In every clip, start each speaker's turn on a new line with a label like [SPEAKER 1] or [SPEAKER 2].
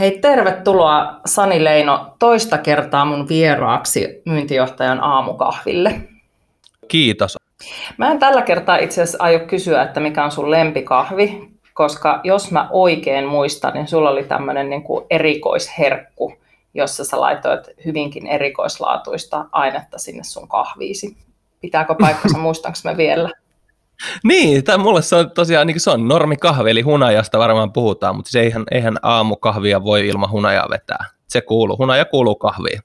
[SPEAKER 1] Hei, tervetuloa Sani Leino toista kertaa mun vieraaksi myyntijohtajan aamukahville.
[SPEAKER 2] Kiitos.
[SPEAKER 1] Mä en tällä kertaa itse asiassa aio kysyä, että mikä on sun lempikahvi, koska jos mä oikein muistan, niin sulla oli tämmöinen niin kuin erikoisherkku, jossa sä laitoit hyvinkin erikoislaatuista ainetta sinne sun kahviisi. Pitääkö paikkansa, muistanko mä vielä?
[SPEAKER 2] Niin, tai mulle se on tosiaan niin se on normi kahvi, eli hunajasta varmaan puhutaan, mutta se eihän, eihän aamukahvia voi ilman hunajaa vetää. Se kuuluu, hunaja kuuluu kahviin.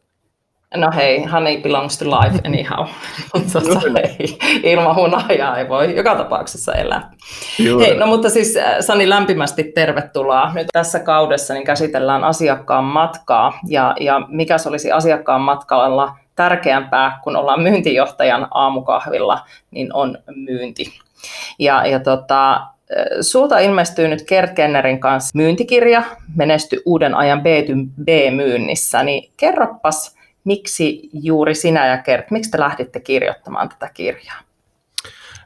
[SPEAKER 1] No hei, honey belongs to life anyhow. tota, hei, ilman hunajaa ei voi joka tapauksessa elää. Juuri. Hei, no mutta siis äh, Sani lämpimästi tervetuloa. Nyt tässä kaudessa niin käsitellään asiakkaan matkaa ja, ja mikä se olisi asiakkaan matkalla tärkeämpää, kun ollaan myyntijohtajan aamukahvilla, niin on myynti. Ja, ja tota, Sulta ilmestyy nyt Kert Kennerin kanssa myyntikirja, Menesty uuden ajan B2B-myynnissä, niin kerropas, miksi juuri sinä ja Kert, miksi te lähditte kirjoittamaan tätä kirjaa?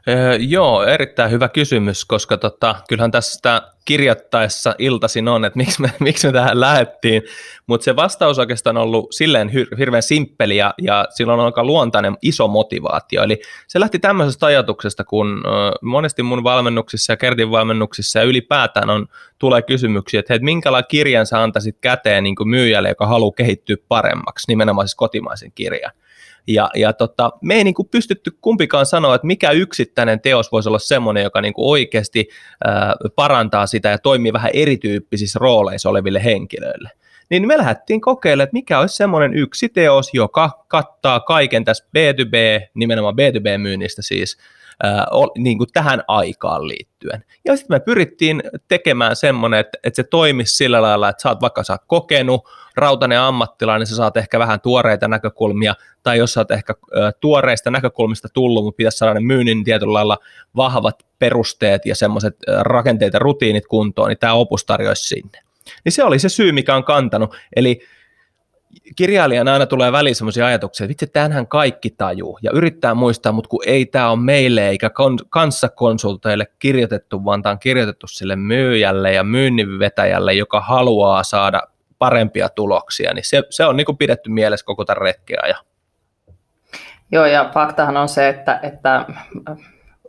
[SPEAKER 2] Öö, joo, erittäin hyvä kysymys, koska tota, kyllähän tästä kirjoittaessa iltasin on, että miksi me, miksi me tähän lähettiin, mutta se vastaus oikeastaan on ollut silleen hir- hirveän simppeli ja, ja sillä on aika luontainen iso motivaatio. Eli se lähti tämmöisestä ajatuksesta, kun ö, monesti mun valmennuksissa ja Kertin valmennuksissa ja ylipäätään on, tulee kysymyksiä, että hei, minkälainen kirjan sä antaisit käteen niin myyjälle, joka haluaa kehittyä paremmaksi, nimenomaan siis kotimaisen kirjan. Ja, ja tota, me ei niin kuin pystytty kumpikaan sanoa, että mikä yksittäinen teos voisi olla semmoinen, joka niin kuin oikeasti ää, parantaa sitä ja toimii vähän erityyppisissä rooleissa oleville henkilöille. Niin me lähdettiin kokeilemaan, että mikä olisi semmoinen yksi teos, joka kattaa kaiken tässä B2B, nimenomaan B2B-myynnistä siis, niin kuin tähän aikaan liittyen. Ja sitten me pyrittiin tekemään semmoinen, että, että se toimisi sillä lailla, että sä oot vaikka sä oot kokenut, rautainen ammattilainen, sä saat ehkä vähän tuoreita näkökulmia, tai jos sä oot ehkä tuoreista näkökulmista tullut, mutta pitäisi saada ne myynnin tietyllä lailla vahvat perusteet ja semmoiset rakenteet ja rutiinit kuntoon, niin tämä opus tarjoisi sinne. Niin se oli se syy, mikä on kantanut. Eli kirjailijan aina tulee väliin sellaisia ajatuksia, että vitsi, tämähän kaikki tajuu, ja yrittää muistaa, mutta kun ei tämä ole meille eikä kanssakonsulteille kirjoitettu, vaan tämä on kirjoitettu sille myyjälle ja myynninvetäjälle, joka haluaa saada parempia tuloksia, niin se, se on niin pidetty mielessä koko tämän retkeä.
[SPEAKER 1] Joo, ja faktahan on se, että, että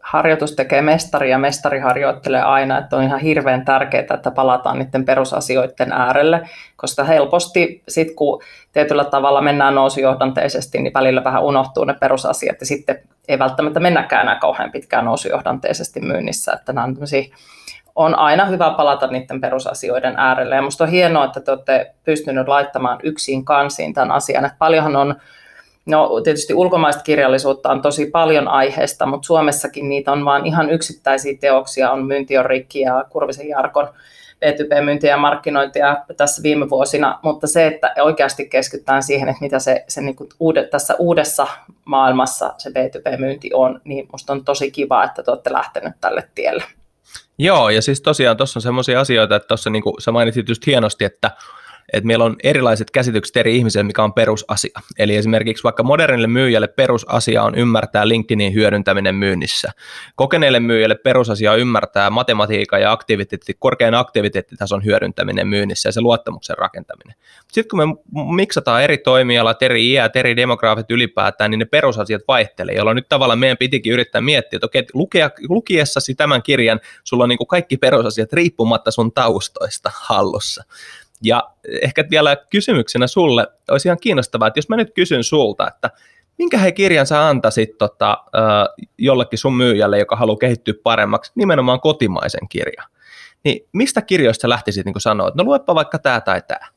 [SPEAKER 1] harjoitus tekee mestari ja mestari harjoittelee aina, että on ihan hirveän tärkeää, että palataan niiden perusasioiden äärelle, koska helposti sitten kun tietyllä tavalla mennään nousujohdanteisesti, niin välillä vähän unohtuu ne perusasiat ja sitten ei välttämättä mennäkään enää kauhean pitkään nousujohdanteisesti myynnissä, että nämä on on aina hyvä palata niiden perusasioiden äärelle. Ja minusta on hienoa, että te olette pystyneet laittamaan yksin kansiin tämän asian. Että paljonhan on No tietysti ulkomaista kirjallisuutta on tosi paljon aiheesta, mutta Suomessakin niitä on vain ihan yksittäisiä teoksia, on Myynti on rikki ja Kurvisen Jarkon B2B-myyntiä ja markkinointia tässä viime vuosina, mutta se, että oikeasti keskitytään siihen, että mitä se, se niin uude, tässä uudessa maailmassa se B2B-myynti on, niin minusta on tosi kiva, että te olette lähteneet tälle tielle.
[SPEAKER 2] Joo, ja siis tosiaan tuossa on semmoisia asioita, että tuossa niin sä mainitsit just hienosti, että että meillä on erilaiset käsitykset eri ihmisille, mikä on perusasia. Eli esimerkiksi vaikka modernille myyjälle perusasia on ymmärtää LinkedInin hyödyntäminen myynnissä. Kokeneelle myyjälle perusasia on ymmärtää matematiikan ja aktiviteetti, korkean aktiviteettitason hyödyntäminen myynnissä ja se luottamuksen rakentaminen. Sitten kun me miksataan eri toimialat, eri iät, eri demograafit ylipäätään, niin ne perusasiat vaihtelee, jolloin nyt tavallaan meidän pitikin yrittää miettiä, että okei, lukea, lukiessasi tämän kirjan sulla on niin kuin kaikki perusasiat riippumatta sun taustoista hallussa. Ja ehkä vielä kysymyksenä sulle, olisi ihan kiinnostavaa, että jos mä nyt kysyn sulta, että minkä he kirjan sä antaisit tota, jollekin sun myyjälle, joka haluaa kehittyä paremmaksi, nimenomaan kotimaisen kirjan, niin mistä kirjoista lähtisit niin sanoa, että no luepa vaikka tämä tai tämä?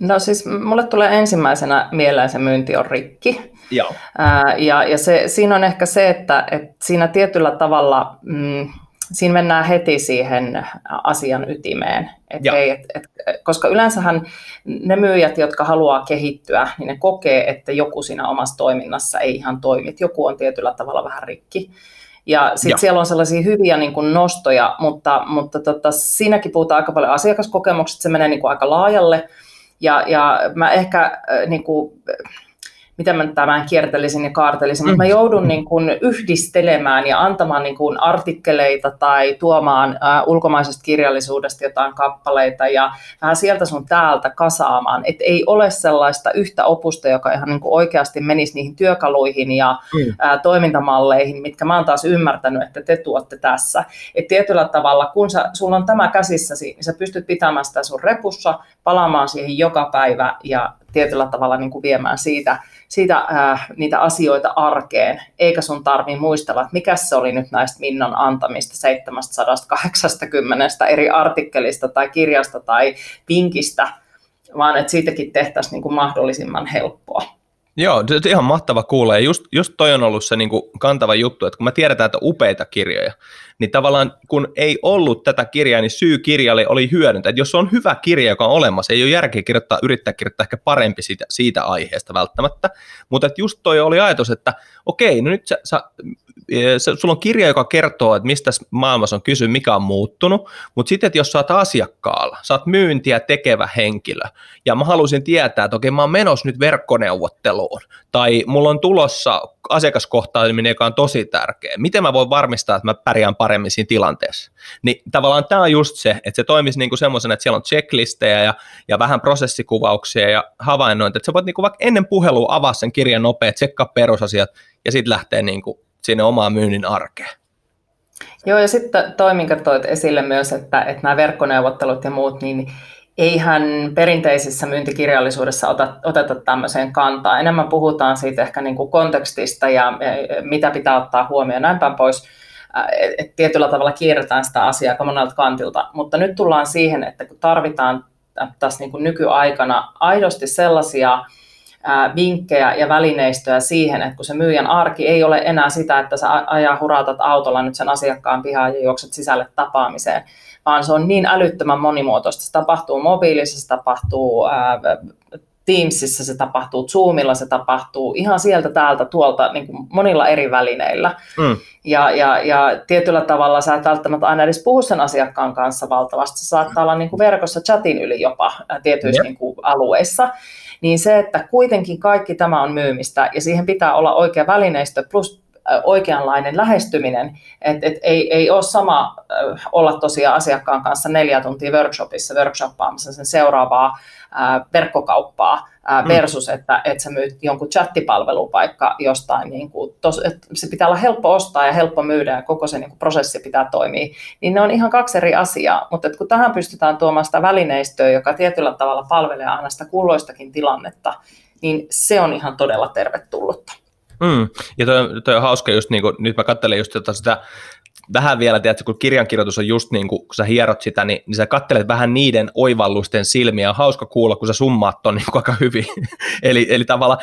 [SPEAKER 1] No siis mulle tulee ensimmäisenä mieleen se myynti on rikki. Joo. Ää, ja ja se, siinä on ehkä se, että, että siinä tietyllä tavalla mm, siinä mennään heti siihen asian ytimeen. Et ei, et, et, koska yleensähän ne myyjät, jotka haluaa kehittyä, niin ne kokee, että joku siinä omassa toiminnassa ei ihan toimi. Joku on tietyllä tavalla vähän rikki. Ja sitten siellä on sellaisia hyviä niin kuin nostoja, mutta, mutta tota, siinäkin puhutaan aika paljon asiakaskokemuksesta, se menee niin kuin aika laajalle. Ja, ja mä ehkä äh, niin kuin, miten mä tämän kiertelisin ja kaartelisin, mutta mä mm. joudun niin kuin yhdistelemään ja antamaan niin kuin artikkeleita tai tuomaan ä, ulkomaisesta kirjallisuudesta jotain kappaleita ja vähän sieltä sun täältä kasaamaan. Että ei ole sellaista yhtä opusta, joka ihan niin kuin oikeasti menisi niihin työkaluihin ja mm. toimintamalleihin, mitkä mä oon taas ymmärtänyt, että te tuotte tässä. Että tietyllä tavalla, kun sä, sulla on tämä käsissäsi, niin sä pystyt pitämään sitä sun repussa, palaamaan siihen joka päivä ja tietyllä tavalla niin kuin viemään siitä, siitä ää, niitä asioita arkeen, eikä sun tarvi muistella, että mikä se oli nyt näistä Minnan antamista 780 eri artikkelista tai kirjasta tai vinkistä, vaan että siitäkin tehtäisiin niin kuin mahdollisimman helppoa.
[SPEAKER 2] Joo, ihan mahtava kuulla. Ja just, just toi on ollut se niin kuin kantava juttu, että kun me tiedetään, että upeita kirjoja, niin tavallaan kun ei ollut tätä kirjaa, niin syy kirjalle oli hyödyntää. Jos on hyvä kirja, joka on olemassa, ei ole järkeä kirjoittaa, yrittää kirjoittaa ehkä parempi siitä, siitä aiheesta välttämättä, mutta just toi oli ajatus, että okei, no nyt sä, sä se, sulla on kirja, joka kertoo, että mistä maailmassa on kysy, mikä on muuttunut, mutta sitten, että jos sä oot asiakkaalla, sä oot myyntiä tekevä henkilö, ja mä haluaisin tietää, että okei, mä oon menossa nyt verkkoneuvotteluun, tai mulla on tulossa asiakaskohtaaminen, joka on tosi tärkeä. Miten mä voin varmistaa, että mä pärjään paremmin siinä tilanteessa? Niin tavallaan tämä on just se, että se toimisi niinku semmoisena, että siellä on checklistejä ja, ja vähän prosessikuvauksia ja havainnointia, että sä voit niinku vaikka ennen puhelua avaa sen kirjan nopeat, tsekkaa perusasiat ja sitten lähteä niinku sinne omaan myynnin arkeen.
[SPEAKER 1] Joo, ja sitten toi, toit esille myös, että, että nämä verkkoneuvottelut ja muut, niin eihän perinteisessä myyntikirjallisuudessa ota, oteta tämmöiseen kantaa. Enemmän puhutaan siitä ehkä niin kuin kontekstista ja mitä pitää ottaa huomioon, näin päin pois. Et tietyllä tavalla kierretään sitä asiaa aika monelta kantilta, mutta nyt tullaan siihen, että kun tarvitaan tässä niin kuin nykyaikana aidosti sellaisia vinkkejä ja välineistöä siihen, että kun se myyjän arki ei ole enää sitä, että sä ajaa hurautat autolla nyt sen asiakkaan pihaan ja juokset sisälle tapaamiseen, vaan se on niin älyttömän monimuotoista. Se tapahtuu mobiilissa, se tapahtuu Teamsissa, se tapahtuu Zoomilla, se tapahtuu ihan sieltä täältä tuolta niin kuin monilla eri välineillä. Mm. Ja, ja, ja tietyllä tavalla sä et välttämättä aina edes puhu sen asiakkaan kanssa valtavasti. Se saattaa olla niin kuin verkossa chatin yli jopa tietyissä yep. niin kuin alueissa niin se, että kuitenkin kaikki tämä on myymistä ja siihen pitää olla oikea välineistö plus oikeanlainen lähestyminen, että et ei, ei ole sama olla tosiaan asiakkaan kanssa neljä tuntia workshopissa workshoppaamassa sen seuraavaa ää, verkkokauppaa ää, mm. versus, että, että sä myyt jonkun chattipalvelupaikka jostain, niin kuin, tos, että se pitää olla helppo ostaa ja helppo myydä ja koko se niin kuin, prosessi pitää toimia, niin ne on ihan kaksi eri asiaa, mutta että kun tähän pystytään tuomaan sitä välineistöä, joka tietyllä tavalla palvelee aina sitä kulloistakin tilannetta, niin se on ihan todella tervetullutta.
[SPEAKER 2] Mm. Ja toi, toi on hauska just niin kuin, nyt mä katselen just sitä, sitä vähän vielä, tiedätkö, kun kirjankirjoitus on just niin kuin, kun sä hierot sitä, niin, niin sä kattelet vähän niiden oivallusten silmiä. On hauska kuulla, kun sä summaat ton niin aika hyvin. eli, eli tavallaan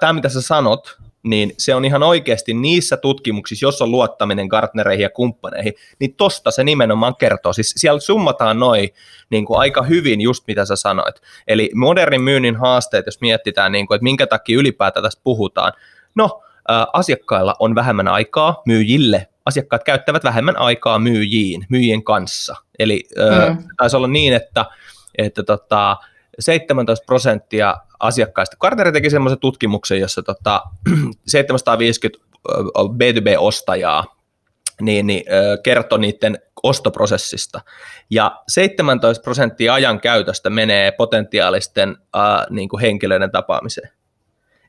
[SPEAKER 2] tämä, mitä sä sanot, niin se on ihan oikeasti niissä tutkimuksissa, jos on luottaminen Gartnereihin ja kumppaneihin, niin tosta se nimenomaan kertoo. Siis siellä summataan noin niin kuin aika hyvin just mitä sä sanoit. Eli modernin myynnin haasteet, jos mietitään, niin kuin, että minkä takia ylipäätään tästä puhutaan, No, asiakkailla on vähemmän aikaa myyjille. Asiakkaat käyttävät vähemmän aikaa myyjiin, myyjien kanssa. Eli mm. taisi olla niin, että, että tota, 17 prosenttia asiakkaista, Carter teki semmoisen tutkimuksen, jossa tota, 750 B2B-ostajaa niin, niin, kertoi niiden ostoprosessista. Ja 17 prosenttia ajan käytöstä menee potentiaalisten äh, niin kuin henkilöiden tapaamiseen.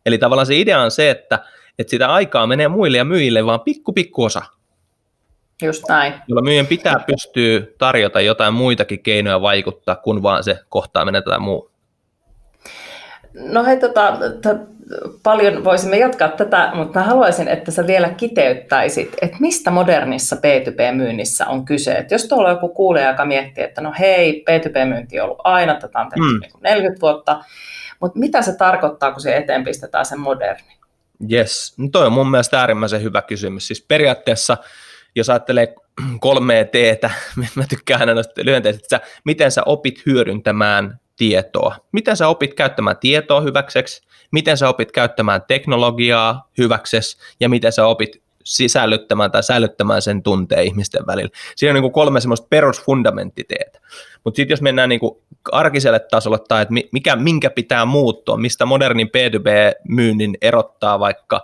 [SPEAKER 2] Eli tavallaan se idea on se, että, että sitä aikaa menee muille ja myyjille vaan pikku pikku osa.
[SPEAKER 1] Just näin.
[SPEAKER 2] Jolla myyjän pitää pystyä tarjota jotain muitakin keinoja vaikuttaa, kun vaan se kohtaaminen tai muu.
[SPEAKER 1] No hei, tota, t- paljon voisimme jatkaa tätä, mutta mä haluaisin, että sä vielä kiteyttäisit, että mistä modernissa B2B-myynnissä on kyse. Et jos tuolla on joku kuulija, joka miettii, että no hei, B2B-myynti on ollut aina, tätä on tehty mm. 40 niinku vuotta, mutta mitä se tarkoittaa, kun se eteen pistetään sen moderni?
[SPEAKER 2] Yes, no toi on mun mielestä äärimmäisen hyvä kysymys. Siis periaatteessa, jos ajattelee kolme teetä, mä tykkään aina noista sä, miten sä opit hyödyntämään tietoa. Miten sä opit käyttämään tietoa hyväkseksi, miten sä opit käyttämään teknologiaa hyväksesi ja miten sä opit sisällyttämään tai säilyttämään sen tunteen ihmisten välillä. Siinä on niin kuin kolme semmoista perusfundamenttiteet. Mutta sitten jos mennään niin kuin arkiselle tasolle tai että mikä, minkä pitää muuttua, mistä modernin B2B-myynnin erottaa vaikka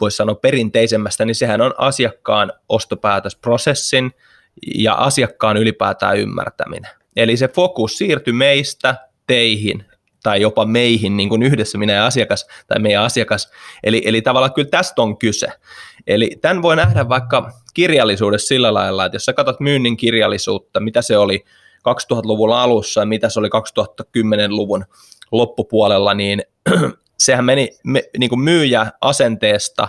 [SPEAKER 2] voisi sanoa perinteisemmästä, niin sehän on asiakkaan ostopäätösprosessin ja asiakkaan ylipäätään ymmärtäminen. Eli se fokus siirtyi meistä teihin tai jopa meihin niin kuin yhdessä minä ja asiakas tai meidän asiakas. Eli, eli tavallaan kyllä tästä on kyse. Eli tämän voi nähdä vaikka kirjallisuudessa sillä lailla, että jos sä katsot myynnin kirjallisuutta, mitä se oli 2000-luvun alussa ja mitä se oli 2010-luvun loppupuolella, niin sehän meni me, niin kuin myyjä asenteesta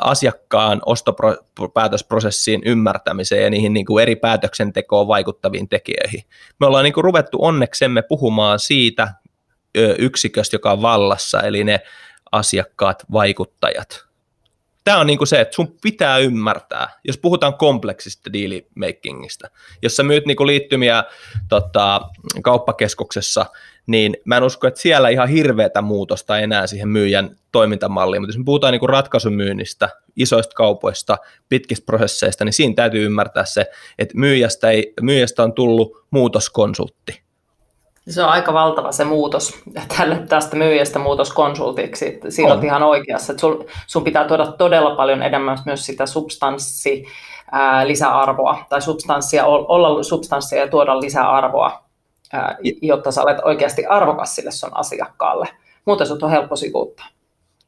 [SPEAKER 2] asiakkaan ostopäätösprosessiin ymmärtämiseen ja niihin niin kuin eri päätöksentekoon vaikuttaviin tekijöihin. Me ollaan niin kuin ruvettu onneksemme puhumaan siitä yksiköstä, joka on vallassa, eli ne asiakkaat, vaikuttajat. Tämä on niin kuin se, että sun pitää ymmärtää, jos puhutaan kompleksista dealimakingista, jos sä myyt niin kuin liittymiä tota, kauppakeskuksessa, niin mä en usko, että siellä ihan hirveätä muutosta enää siihen myyjän toimintamalliin, mutta jos me puhutaan niin kuin ratkaisumyynnistä, isoista kaupoista, pitkistä prosesseista, niin siinä täytyy ymmärtää se, että myyjästä, ei, myyjästä on tullut muutoskonsultti.
[SPEAKER 1] Se on aika valtava se muutos tälle, tästä myyjästä muutoskonsultiksi. Siinä on ihan oikeassa, että sun, sun pitää tuoda todella paljon enemmän myös sitä substanssi ää, lisäarvoa tai substanssia, olla substanssia ja tuoda lisäarvoa jotta sä olet oikeasti arvokas sille sun asiakkaalle. Muuten sut on helppo sivuuttaa.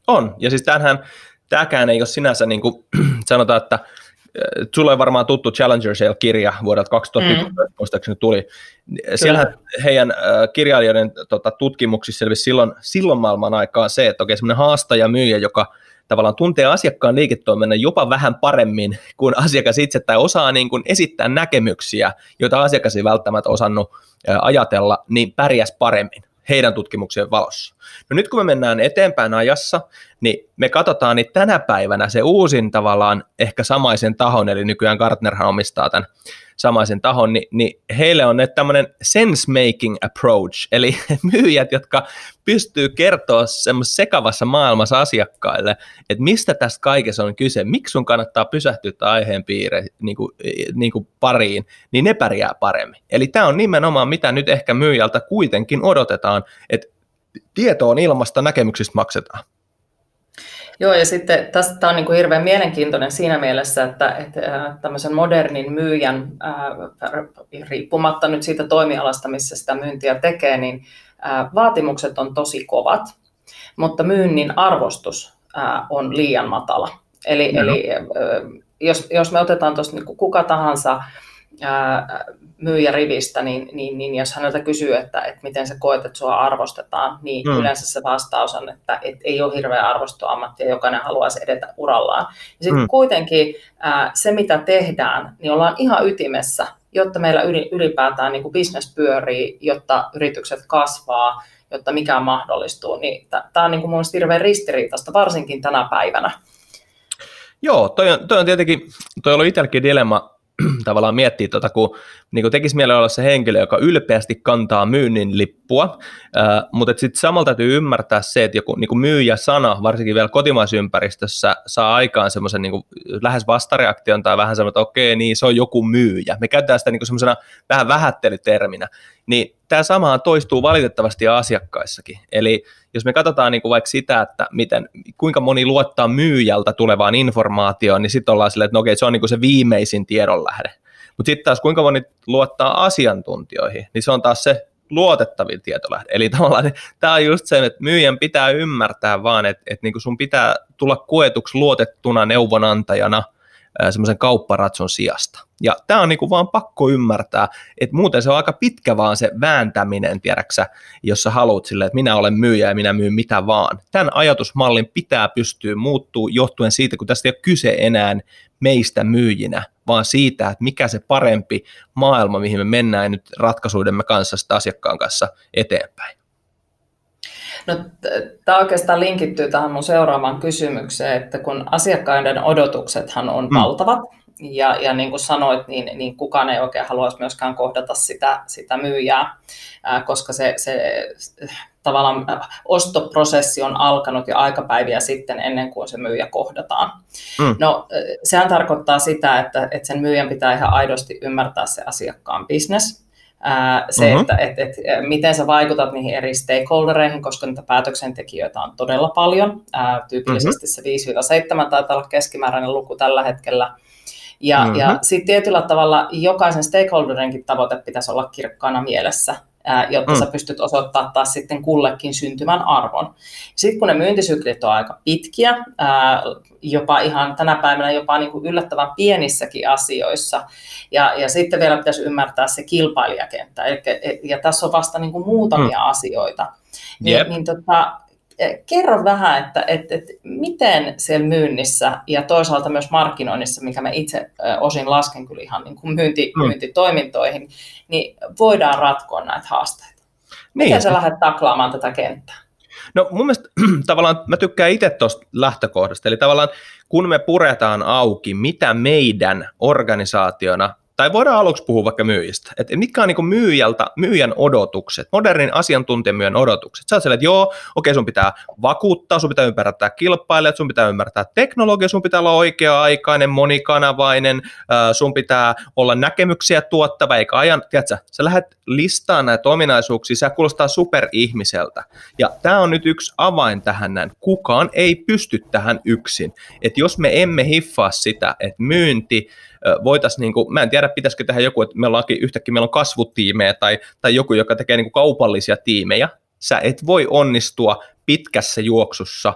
[SPEAKER 2] On, ja siis tämähän, tämäkään ei ole sinänsä, niin kuin sanotaan, että on varmaan tuttu Challenger Sale-kirja vuodelta 2015, mm. muistaakseni tuli. Siellä heidän kirjailijoiden tota, tutkimuksissa selvisi silloin, silloin maailman aikaan se, että okei, semmoinen haastaja myyjä, joka tavallaan tuntee asiakkaan liiketoiminnan jopa vähän paremmin kuin asiakas itse, tai osaa niin kuin esittää näkemyksiä, joita asiakas ei välttämättä osannut ajatella, niin pärjäs paremmin heidän tutkimuksien valossa. No nyt kun me mennään eteenpäin ajassa, niin me katsotaan, niin tänä päivänä se uusin tavallaan ehkä samaisen tahon, eli nykyään Gartnerhan omistaa tämän samaisen tahon, niin, niin heille on tämmöinen sense-making approach, eli myyjät, jotka pystyy kertoa semmoisessa sekavassa maailmassa asiakkaille, että mistä tästä kaikessa on kyse, miksi sun kannattaa pysähtyä aiheen piire, niin kuin, niin kuin pariin, niin ne pärjää paremmin. Eli tämä on nimenomaan, mitä nyt ehkä myyjältä kuitenkin odotetaan, että tieto on ilmasta, näkemyksistä maksetaan.
[SPEAKER 1] Joo, ja sitten tästä tämä on niin kuin hirveän mielenkiintoinen siinä mielessä, että, että tämmöisen modernin myyjän, ää, riippumatta nyt siitä toimialasta, missä sitä myyntiä tekee, niin ää, vaatimukset on tosi kovat, mutta myynnin arvostus on liian matala. Eli, eli jos, jos me otetaan tuosta niin kuka tahansa myyjärivistä, niin, niin, niin jos häneltä kysyy, että, että miten sä koet, että sua arvostetaan, niin mm. yleensä se vastaus on, että, että ei ole hirveä arvostua ammattia, jokainen haluaisi edetä urallaan. Ja sitten mm. kuitenkin ää, se, mitä tehdään, niin ollaan ihan ytimessä, jotta meillä ylipäätään niin kuin business pyörii, jotta yritykset kasvaa, jotta mikään mahdollistuu. Niin tämä on niin kuin mun hirveän ristiriitaista, varsinkin tänä päivänä.
[SPEAKER 2] Joo, toi on, toi on tietenkin, toi on ollut itselläkin dilemma tavallaan miettiä, tuota, kun niin kuin tekisi mieleen olla se henkilö, joka ylpeästi kantaa myynnin lippua, äh, mutta sitten samalla täytyy ymmärtää se, että joku niin myyjä-sana, varsinkin vielä kotimaisympäristössä, saa aikaan semmoisen niin lähes vastareaktion tai vähän semmoinen, että okei, niin se on joku myyjä. Me käytetään sitä niin semmoisena vähän vähättelyterminä. Niin tämä samahan toistuu valitettavasti asiakkaissakin. Eli jos me katsotaan niin kuin vaikka sitä, että miten, kuinka moni luottaa myyjältä tulevaan informaatioon, niin sitten ollaan silleen, että no okei, se on niin kuin se viimeisin tiedonlähde. Mutta sitten taas kuinka moni luottaa asiantuntijoihin, niin se on taas se luotettavin tietolähde. Eli tavallaan tämä on just se, että myyjän pitää ymmärtää vaan, että, että niin kuin sun pitää tulla kuetuksi luotettuna neuvonantajana – semmoisen kaupparatson sijasta. Ja tämä on niinku vaan pakko ymmärtää, että muuten se on aika pitkä vaan se vääntäminen, tiedäksä, jos sä haluat silleen, että minä olen myyjä ja minä myyn mitä vaan. Tämän ajatusmallin pitää pystyä muuttuu johtuen siitä, kun tästä ei ole kyse enää meistä myyjinä, vaan siitä, että mikä se parempi maailma, mihin me mennään nyt ratkaisuidemme kanssa asiakkaan kanssa eteenpäin.
[SPEAKER 1] No, tämä oikeastaan linkittyy tähän mun seuraavaan kysymykseen, että kun asiakkaiden odotuksethan on mm. valtavat, ja, ja niin kuin sanoit, niin, niin kukaan ei oikein haluaisi myöskään kohdata sitä, sitä myyjää, ää, koska se, se tavallaan ostoprosessi on alkanut jo aikapäiviä sitten ennen kuin se myyjä kohdataan. Mm. No sehän tarkoittaa sitä, että, että sen myyjän pitää ihan aidosti ymmärtää se asiakkaan business, se, mm-hmm. että et, et, miten sä vaikutat niihin eri stakeholdereihin, koska niitä päätöksentekijöitä on todella paljon. Ää, tyypillisesti mm-hmm. se 5-7 taitaa olla keskimääräinen luku tällä hetkellä. Ja, mm-hmm. ja sitten tietyllä tavalla jokaisen stakeholderenkin tavoite pitäisi olla kirkkaana mielessä jotta mm. sä pystyt osoittaa taas sitten kullekin syntymän arvon. Sitten kun ne myyntisyklit on aika pitkiä, jopa ihan tänä päivänä jopa niin kuin yllättävän pienissäkin asioissa, ja, ja sitten vielä pitäisi ymmärtää se kilpailijakenttä, Eli, ja tässä on vasta niin kuin muutamia mm. asioita, niin, yep. niin tota, kerro vähän, että, että, että miten siellä myynnissä ja toisaalta myös markkinoinnissa, mikä me itse osin lasken kyllä ihan niin kuin myynti, mm. myyntitoimintoihin, niin voidaan ratkoa näitä haasteita. Niin. Miten sä lähdet taklaamaan tätä kenttää?
[SPEAKER 2] No mun mielestä tavallaan mä tykkään itse tuosta lähtökohdasta, eli tavallaan kun me puretaan auki, mitä meidän organisaationa tai voidaan aluksi puhua vaikka myyjistä, että mitkä on niin myyjältä, myyjän odotukset, modernin asiantuntijamyön odotukset. Sä oot että joo, okei, sun pitää vakuuttaa, sun pitää ymmärtää kilpailijat, sun pitää ymmärtää teknologia, sun pitää olla oikea-aikainen, monikanavainen, sun pitää olla näkemyksiä tuottava, eikä ajan, tiedätkö, sä lähdet listaa näitä ominaisuuksia, se kuulostaa superihmiseltä. Ja tämä on nyt yksi avain tähän näin. Kukaan ei pysty tähän yksin. Että jos me emme hiffaa sitä, että myynti, voitaisiin, niin kuin, mä en tiedä pitäisikö tehdä joku, että meillä onkin yhtäkkiä meillä on kasvutiimejä tai, tai joku, joka tekee niin kuin kaupallisia tiimejä, sä et voi onnistua pitkässä juoksussa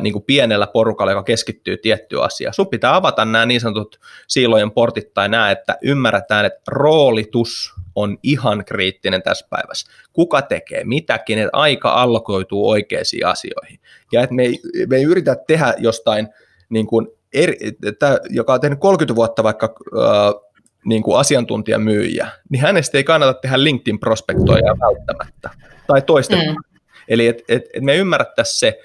[SPEAKER 2] niin kuin pienellä porukalla, joka keskittyy tiettyyn asiaan. Sun pitää avata nämä niin sanotut siilojen portit tai nämä, että ymmärretään, että roolitus on ihan kriittinen tässä päivässä. Kuka tekee mitäkin, että aika allokoituu oikeisiin asioihin. Ja että me ei, me ei yritä tehdä jostain niin kuin eri, että, joka on tehnyt 30 vuotta vaikka äh, niin kuin asiantuntijamyyjä, niin hänestä ei kannata tehdä LinkedIn-prospektoja välttämättä, tai toisten. Mm. Eli et, et, et me ymmärrettäisiin se,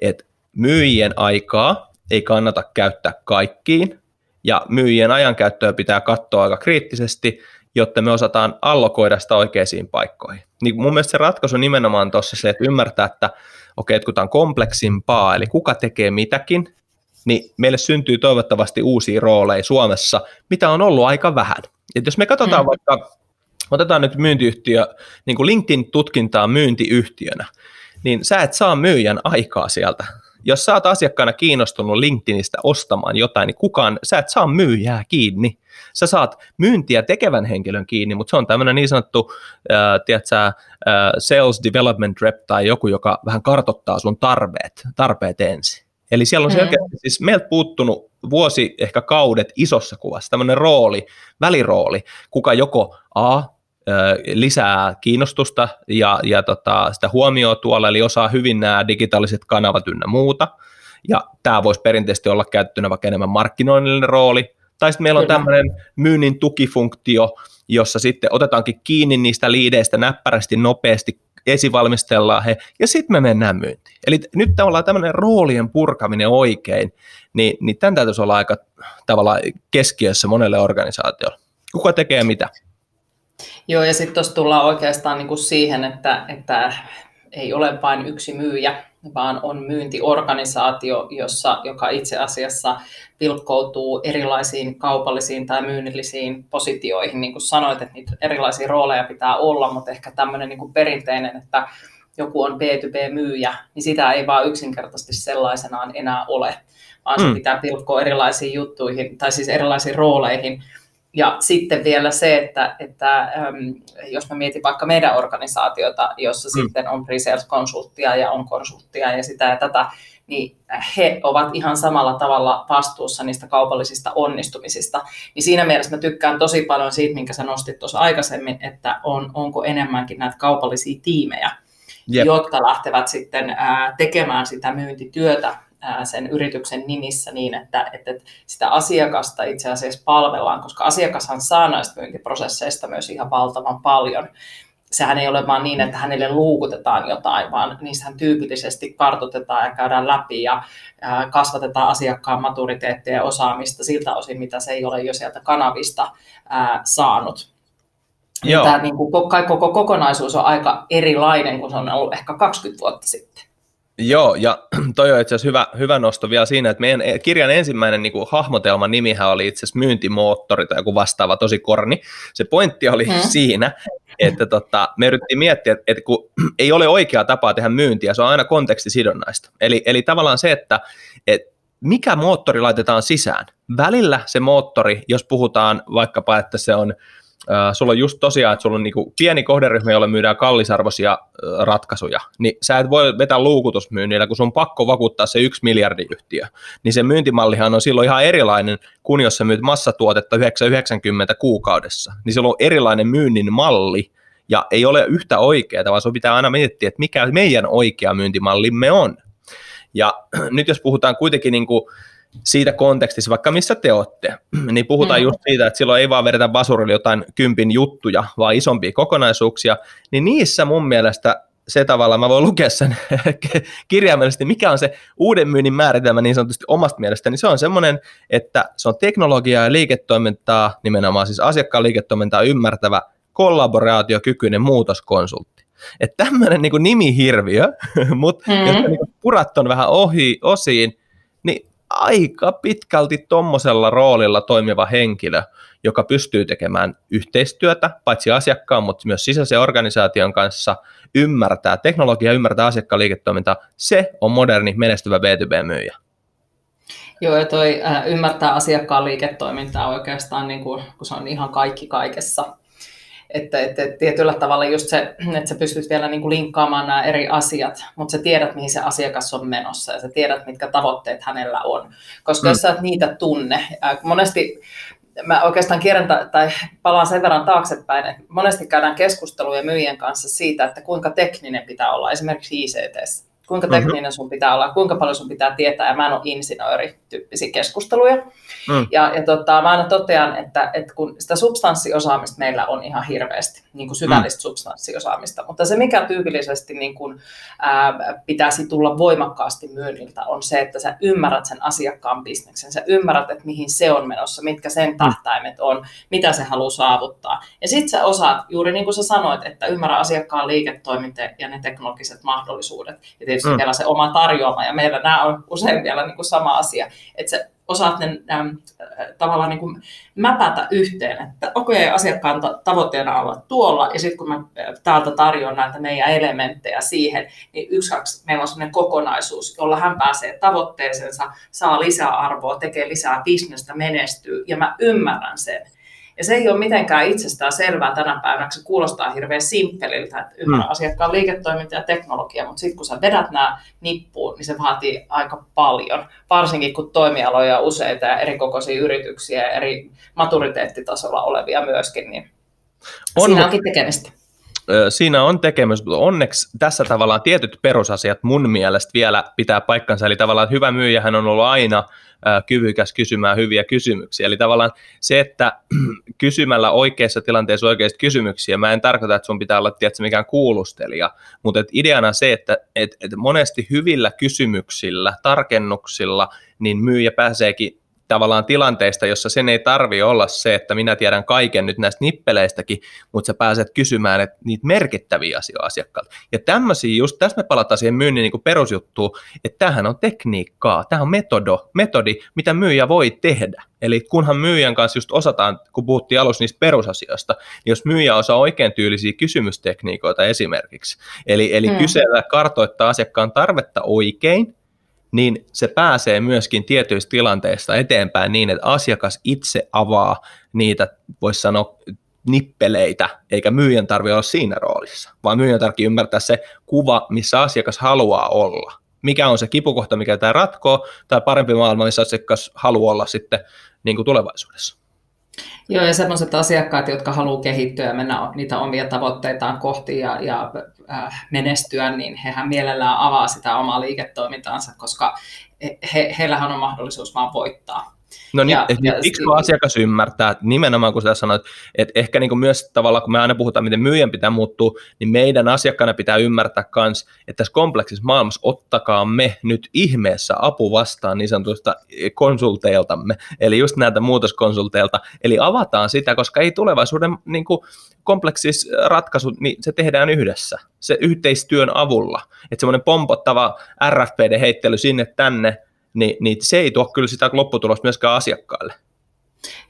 [SPEAKER 2] että myyjien aikaa ei kannata käyttää kaikkiin, ja myyjien ajankäyttöä pitää katsoa aika kriittisesti, jotta me osataan allokoida sitä oikeisiin paikkoihin. Niin mun mielestä se ratkaisu on nimenomaan tuossa se, että ymmärtää, että okei, että kun tämä on kompleksimpaa, eli kuka tekee mitäkin, niin meille syntyy toivottavasti uusia rooleja Suomessa, mitä on ollut aika vähän. Et jos me katsotaan mm. vaikka, otetaan nyt myyntiyhtiö, niin kuin LinkedIn-tutkintaa myyntiyhtiönä, niin sä et saa myyjän aikaa sieltä. Jos sä oot asiakkaana kiinnostunut LinkedInistä ostamaan jotain, niin kukaan, sä et saa myyjää kiinni. Sä saat myyntiä tekevän henkilön kiinni, mutta se on tämmöinen niin sanottu, äh, tiedätkö, äh, sales development rep tai joku, joka vähän kartottaa sun tarpeet, tarpeet ensin. Eli siellä on selkeästi, mm. siis meiltä puuttunut vuosi, ehkä kaudet isossa kuvassa, tämmöinen rooli, välirooli, kuka joko A, lisää kiinnostusta ja, ja tota, sitä huomioon tuolla, eli osaa hyvin nämä digitaaliset kanavat ynnä muuta, ja tämä voisi perinteisesti olla käyttynä vaikka enemmän markkinoinnillinen rooli, tai sitten meillä on tämmöinen myynnin tukifunktio, jossa sitten otetaankin kiinni niistä liideistä näppärästi, nopeasti, esivalmistellaan he, ja sitten me mennään myyntiin. Eli nyt tavallaan tämmöinen roolien purkaminen oikein, niin, niin tämän täytyisi olla aika tavallaan keskiössä monelle organisaatiolle. Kuka tekee mitä?
[SPEAKER 1] Joo, ja sitten tuossa tullaan oikeastaan niin kuin siihen, että, että ei ole vain yksi myyjä, vaan on myyntiorganisaatio, jossa, joka itse asiassa pilkkoutuu erilaisiin kaupallisiin tai myynnillisiin positioihin. Niin kuin sanoit, että niitä erilaisia rooleja pitää olla, mutta ehkä tämmöinen niin kuin perinteinen, että joku on B2B-myyjä, niin sitä ei vaan yksinkertaisesti sellaisenaan enää ole, vaan se hmm. pitää pilkkoa erilaisiin juttuihin, tai siis erilaisiin rooleihin, ja sitten vielä se, että, että äm, jos mä mietin vaikka meidän organisaatiota, jossa mm. sitten on pre-sales-konsulttia ja on konsulttia ja sitä ja tätä, niin he ovat ihan samalla tavalla vastuussa niistä kaupallisista onnistumisista. Niin siinä mielessä mä tykkään tosi paljon siitä, minkä sä nostit tuossa aikaisemmin, että on, onko enemmänkin näitä kaupallisia tiimejä, yep. jotka lähtevät sitten ää, tekemään sitä myyntityötä sen yrityksen nimissä niin, että, että sitä asiakasta itse asiassa palvellaan, koska asiakashan saa näistä myyntiprosesseista myös ihan valtavan paljon. sehän ei ole vaan niin, että hänelle luukutetaan jotain, vaan niissähän tyypillisesti kartoitetaan ja käydään läpi ja kasvatetaan asiakkaan maturiteettia ja osaamista siltä osin, mitä se ei ole jo sieltä kanavista saanut. Joo. Tämä niin kuin, koko kokonaisuus on aika erilainen kuin se on ollut ehkä 20 vuotta sitten.
[SPEAKER 2] Joo, ja toi on itse asiassa hyvä, hyvä nosto vielä siinä, että meidän kirjan ensimmäinen niin kuin, hahmotelman nimihän oli itse asiassa myyntimoottori tai joku vastaava, tosi korni. Se pointti oli hmm. siinä, että tota, me yritettiin miettiä, että, että kun ei ole oikea tapa tehdä myyntiä, se on aina kontekstisidonnaista. Eli, eli tavallaan se, että, että mikä moottori laitetaan sisään. Välillä se moottori, jos puhutaan vaikkapa, että se on äh, sulla on just tosiaan, että sulla on niinku pieni kohderyhmä, jolle myydään kallisarvoisia äh, ratkaisuja, niin sä et voi vetää luukutusmyynnillä, kun sun on pakko vakuuttaa se yksi miljardiyhtiö. Niin se myyntimallihan on silloin ihan erilainen kuin jos sä myyt massatuotetta 990 kuukaudessa. Niin silloin on erilainen myynnin malli, ja ei ole yhtä oikeaa, vaan sun pitää aina miettiä, että mikä meidän oikea myyntimallimme on. Ja nyt jos puhutaan kuitenkin niin kuin siitä kontekstissa, vaikka missä te olette, niin puhutaan mm. just siitä, että silloin ei vaan vedetä vasurille jotain kympin juttuja, vaan isompia kokonaisuuksia, niin niissä mun mielestä se tavalla, mä voin lukea sen kirjaimellisesti, mikä on se uuden myynnin määritelmä niin sanotusti omasta mielestäni, niin se on semmoinen, että se on teknologiaa ja liiketoimintaa, nimenomaan siis asiakkaan liiketoimintaa ymmärtävä kollaboraatiokykyinen muutoskonsultti. Että tämmöinen niin nimihirviö, mutta mm. jos niin purat on vähän ohi, osiin, aika pitkälti tuommoisella roolilla toimiva henkilö, joka pystyy tekemään yhteistyötä, paitsi asiakkaan, mutta myös sisäisen organisaation kanssa, ymmärtää teknologiaa, ymmärtää asiakkaan liiketoimintaa, se on moderni menestyvä B2B-myyjä.
[SPEAKER 1] Joo, ja toi äh, ymmärtää asiakkaan liiketoimintaa oikeastaan, niin kuin, kun se on ihan kaikki kaikessa. Että, että tietyllä tavalla just se, että sä pystyt vielä niin kuin linkkaamaan nämä eri asiat, mutta sä tiedät, mihin se asiakas on menossa ja sä tiedät, mitkä tavoitteet hänellä on. Koska mm. jos sä et niitä tunne, monesti mä oikeastaan kierrän tai palaan sen verran taaksepäin, että monesti käydään keskusteluja myyjien kanssa siitä, että kuinka tekninen pitää olla esimerkiksi ICT kuinka tekninen mm-hmm. sun pitää olla, kuinka paljon sun pitää tietää, ja mä en ole insinööri, tyyppisiä keskusteluja. Mm. Ja, ja tota, mä aina totean, että, että kun sitä substanssiosaamista meillä on ihan hirveästi, niin kuin syvällistä mm. substanssiosaamista, mutta se mikä tyypillisesti niin kuin, ää, pitäisi tulla voimakkaasti myynniltä on se, että sä ymmärrät sen asiakkaan bisneksen, sä ymmärrät, että mihin se on menossa, mitkä sen mm. tähtäimet on, mitä se haluaa saavuttaa. Ja sit sä osaat, juuri niin kuin sä sanoit, että ymmärrä asiakkaan liiketoiminta ja ne teknologiset mahdollisuudet. Ja tietysti mm. vielä se oma tarjoama, ja meillä nämä on usein vielä niin kuin sama asia, että se osaat ne äm, tavallaan niin kuin mäpätä yhteen, että okei, okay, asiakkaan tavoitteena olla tuolla, ja sitten kun mä täältä tarjoan näitä meidän elementtejä siihen, niin yksi, kaksi, meillä on sellainen kokonaisuus, jolla hän pääsee tavoitteeseensa, saa lisää arvoa, tekee lisää bisnestä, menestyy, ja mä ymmärrän sen. Ja se ei ole mitenkään itsestään selvää tänä päivänä, se kuulostaa hirveän simppeliltä, että ymmärrä mm. asiakkaan liiketoiminta ja teknologia, mutta sitten kun sä vedät nämä nippuun, niin se vaatii aika paljon, varsinkin kun toimialoja on useita ja eri kokoisia yrityksiä ja eri maturiteettitasolla olevia myöskin, niin on, siinä onkin tekemistä.
[SPEAKER 2] Siinä on tekemys, mutta onneksi tässä tavallaan tietyt perusasiat mun mielestä vielä pitää paikkansa, eli tavallaan hyvä myyjähän on ollut aina kyvykäs kysymään hyviä kysymyksiä, eli tavallaan se, että kysymällä oikeissa tilanteissa oikeista kysymyksiä, mä en tarkoita, että sun pitää olla tietysti mikään kuulustelija, mutta et ideana se, että et, et monesti hyvillä kysymyksillä, tarkennuksilla, niin myyjä pääseekin tavallaan tilanteista, jossa sen ei tarvi olla se, että minä tiedän kaiken nyt näistä nippeleistäkin, mutta sä pääset kysymään että niitä merkittäviä asioita asiakkaalta. Ja tämmöisiä, just tässä me palataan siihen myynnin niin juttuun, että tämähän on tekniikkaa, tämä on metodo, metodi, mitä myyjä voi tehdä. Eli kunhan myyjän kanssa just osataan, kun puhuttiin alussa niistä perusasioista, niin jos myyjä osaa oikein tyylisiä kysymystekniikoita esimerkiksi, eli, eli hmm. kysellä, kartoittaa asiakkaan tarvetta oikein, niin se pääsee myöskin tietyistä tilanteista eteenpäin niin, että asiakas itse avaa niitä, voisi sanoa, nippeleitä, eikä myyjän tarvitse olla siinä roolissa, vaan myyjän tarvitsee ymmärtää se kuva, missä asiakas haluaa olla. Mikä on se kipukohta, mikä tämä ratkoo, tai parempi maailma, missä asiakas haluaa olla sitten niin kuin tulevaisuudessa.
[SPEAKER 1] Joo, ja sellaiset asiakkaat, jotka haluaa kehittyä ja mennä niitä omia tavoitteitaan kohti ja, ja äh, menestyä, niin hehän mielellään avaa sitä omaa liiketoimintaansa, koska he, heillähän on mahdollisuus vaan voittaa.
[SPEAKER 2] No niin, ja, ja, miksi ja, asiakas ymmärtää, nimenomaan kun sä sanoit, että ehkä niin kuin myös tavallaan, kun me aina puhutaan, miten myyjän pitää muuttua, niin meidän asiakkaana pitää ymmärtää myös, että tässä kompleksissa maailmassa ottakaa me nyt ihmeessä apu vastaan niin sanotusta konsulteiltamme, eli just näitä muutoskonsulteilta, eli avataan sitä, koska ei tulevaisuuden niin kuin, kompleksis ratkaisut, niin se tehdään yhdessä, se yhteistyön avulla, että semmoinen pompottava RFPD-heittely sinne tänne, niin, niin se ei tuo kyllä sitä lopputulosta myöskään asiakkaille.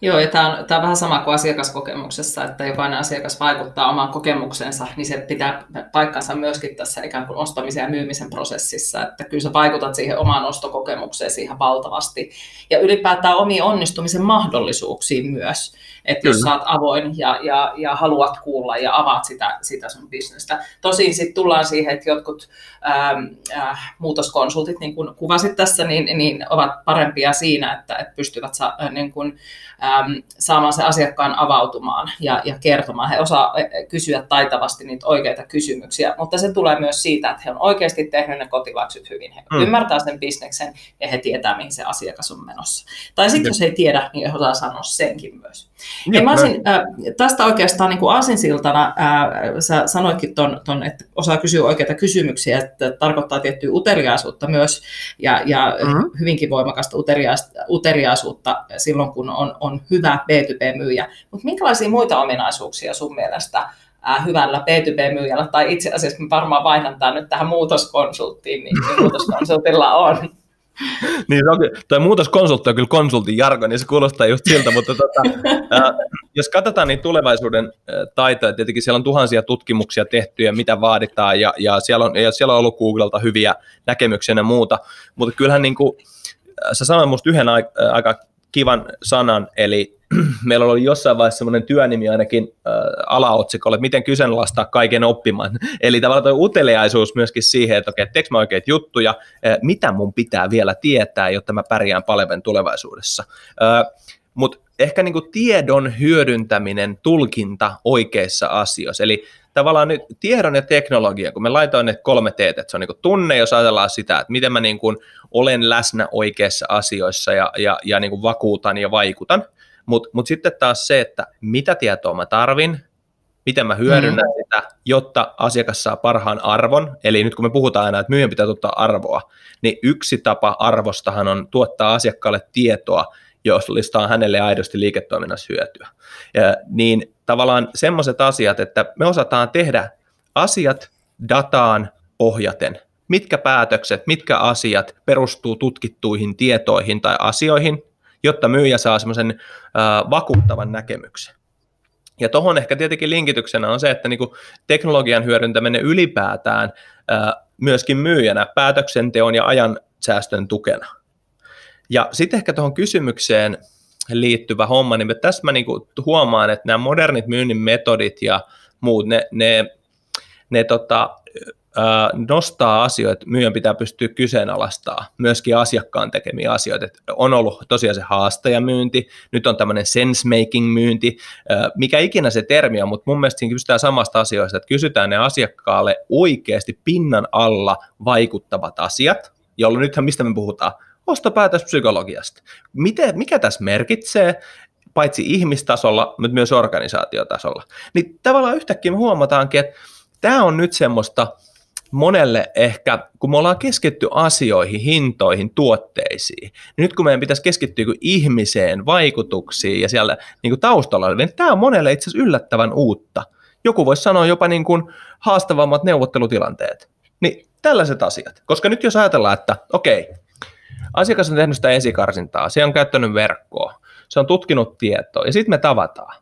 [SPEAKER 1] Joo, ja tämä on, tämä on vähän sama kuin asiakaskokemuksessa, että jokainen asiakas vaikuttaa omaan kokemuksensa, niin se pitää paikkansa myöskin tässä ikään kuin ostamisen ja myymisen prosessissa, että kyllä sä vaikutat siihen omaan ostokokemukseen ihan valtavasti, ja ylipäätään omiin onnistumisen mahdollisuuksiin myös. Että jos oot avoin ja, ja, ja haluat kuulla ja avaat sitä, sitä sun bisnestä. Tosin sitten tullaan siihen, että jotkut ähm, äh, muutoskonsultit, niin kuin kuvasit tässä, niin, niin ovat parempia siinä, että, että pystyvät sa, äh, niin kuin, ähm, saamaan se asiakkaan avautumaan ja, ja kertomaan. He osaa kysyä taitavasti niitä oikeita kysymyksiä, mutta se tulee myös siitä, että he on oikeasti tehnyt ne kotiläksyt hyvin. He mm. ymmärtää sen bisneksen ja he tietää, mihin se asiakas on menossa. Tai sitten jos he ei tiedä, niin he osaa sanoa senkin myös. Ja mä olisin, äh, tästä oikeastaan niin kuin aasinsiltana, äh, sä sanoitkin ton, ton, että osaa kysyä oikeita kysymyksiä, että tarkoittaa tiettyä uteliaisuutta myös, ja, ja mm-hmm. hyvinkin voimakasta uteliaisuutta silloin, kun on, on hyvä B2B-myyjä. Mutta minkälaisia muita ominaisuuksia sun mielestä äh, hyvällä B2B-myyjällä, tai itse asiassa mä varmaan vaihdan tämän nyt tähän muutoskonsulttiin, niin muutoskonsultilla on?
[SPEAKER 2] niin se on, toi muutoskonsultti on kyllä konsultin jargo, niin se kuulostaa just siltä, mutta tota, ää, jos katsotaan niin tulevaisuuden ää, taitoja, tietenkin siellä on tuhansia tutkimuksia tehty ja mitä vaaditaan, ja, ja, siellä, on, ja siellä on ollut Googlelta hyviä näkemyksiä ja muuta, mutta kyllähän niin kuin, sä sanoit musta yhden aika kivan sanan, eli meillä oli jossain vaiheessa semmoinen työnimi ainakin äh, alaotsikolle, että miten kyseenalaistaa kaiken oppimaan. Eli tavallaan tuo uteliaisuus myöskin siihen, että okei, teekö mä oikeita juttuja, äh, mitä mun pitää vielä tietää, jotta mä pärjään paljon tulevaisuudessa. Äh, Mutta ehkä niinku tiedon hyödyntäminen, tulkinta oikeissa asioissa. Eli tavallaan nyt tiedon ja teknologia, kun me laitoin ne kolme teet, että se on niin tunne, jos ajatellaan sitä, että miten mä niin kuin olen läsnä oikeissa asioissa ja, ja, ja niin kuin vakuutan ja vaikutan, mutta mut sitten taas se, että mitä tietoa mä tarvin, miten mä hyödynnän mm. sitä, jotta asiakas saa parhaan arvon. Eli nyt kun me puhutaan aina, että myyjän pitää tuottaa arvoa, niin yksi tapa arvostahan on tuottaa asiakkaalle tietoa, jos listaa hänelle aidosti liiketoiminnassa hyötyä. Ja, niin tavallaan semmoiset asiat, että me osataan tehdä asiat dataan pohjaten. Mitkä päätökset, mitkä asiat perustuu tutkittuihin tietoihin tai asioihin, jotta myyjä saa semmoisen vakuuttavan näkemyksen. Ja tuohon ehkä tietenkin linkityksenä on se, että niinku teknologian hyödyntäminen ylipäätään äh, myöskin myyjänä päätöksenteon ja ajan säästön tukena. Ja sitten ehkä tuohon kysymykseen liittyvä homma, niin tässä mä niinku huomaan, että nämä modernit myynnin metodit ja muut, ne, ne, ne tota, nostaa asioita, myyjän pitää pystyä kyseenalaistamaan myöskin asiakkaan tekemiä asioita. Et on ollut tosiaan se haastajamyynti, nyt on tämmöinen sense-making myynti, mikä ikinä se termi on, mutta mun mielestä siinä kysytään samasta asioista, että kysytään ne asiakkaalle oikeasti pinnan alla vaikuttavat asiat, jolloin nythän mistä me puhutaan, ostopäätöspsykologiasta. Miten, mikä tässä merkitsee, paitsi ihmistasolla, mutta myös organisaatiotasolla. Niin tavallaan yhtäkkiä me huomataankin, että tämä on nyt semmoista monelle ehkä, kun me ollaan keskitty asioihin, hintoihin, tuotteisiin, niin nyt kun meidän pitäisi keskittyä ihmiseen, vaikutuksiin ja siellä niin kuin taustalla, niin tämä on monelle itse asiassa yllättävän uutta. Joku voisi sanoa jopa niin kuin haastavammat neuvottelutilanteet. Niin tällaiset asiat. Koska nyt jos ajatellaan, että okei, asiakas on tehnyt sitä esikarsintaa, se on käyttänyt verkkoa, se on tutkinut tietoa ja sitten me tavataan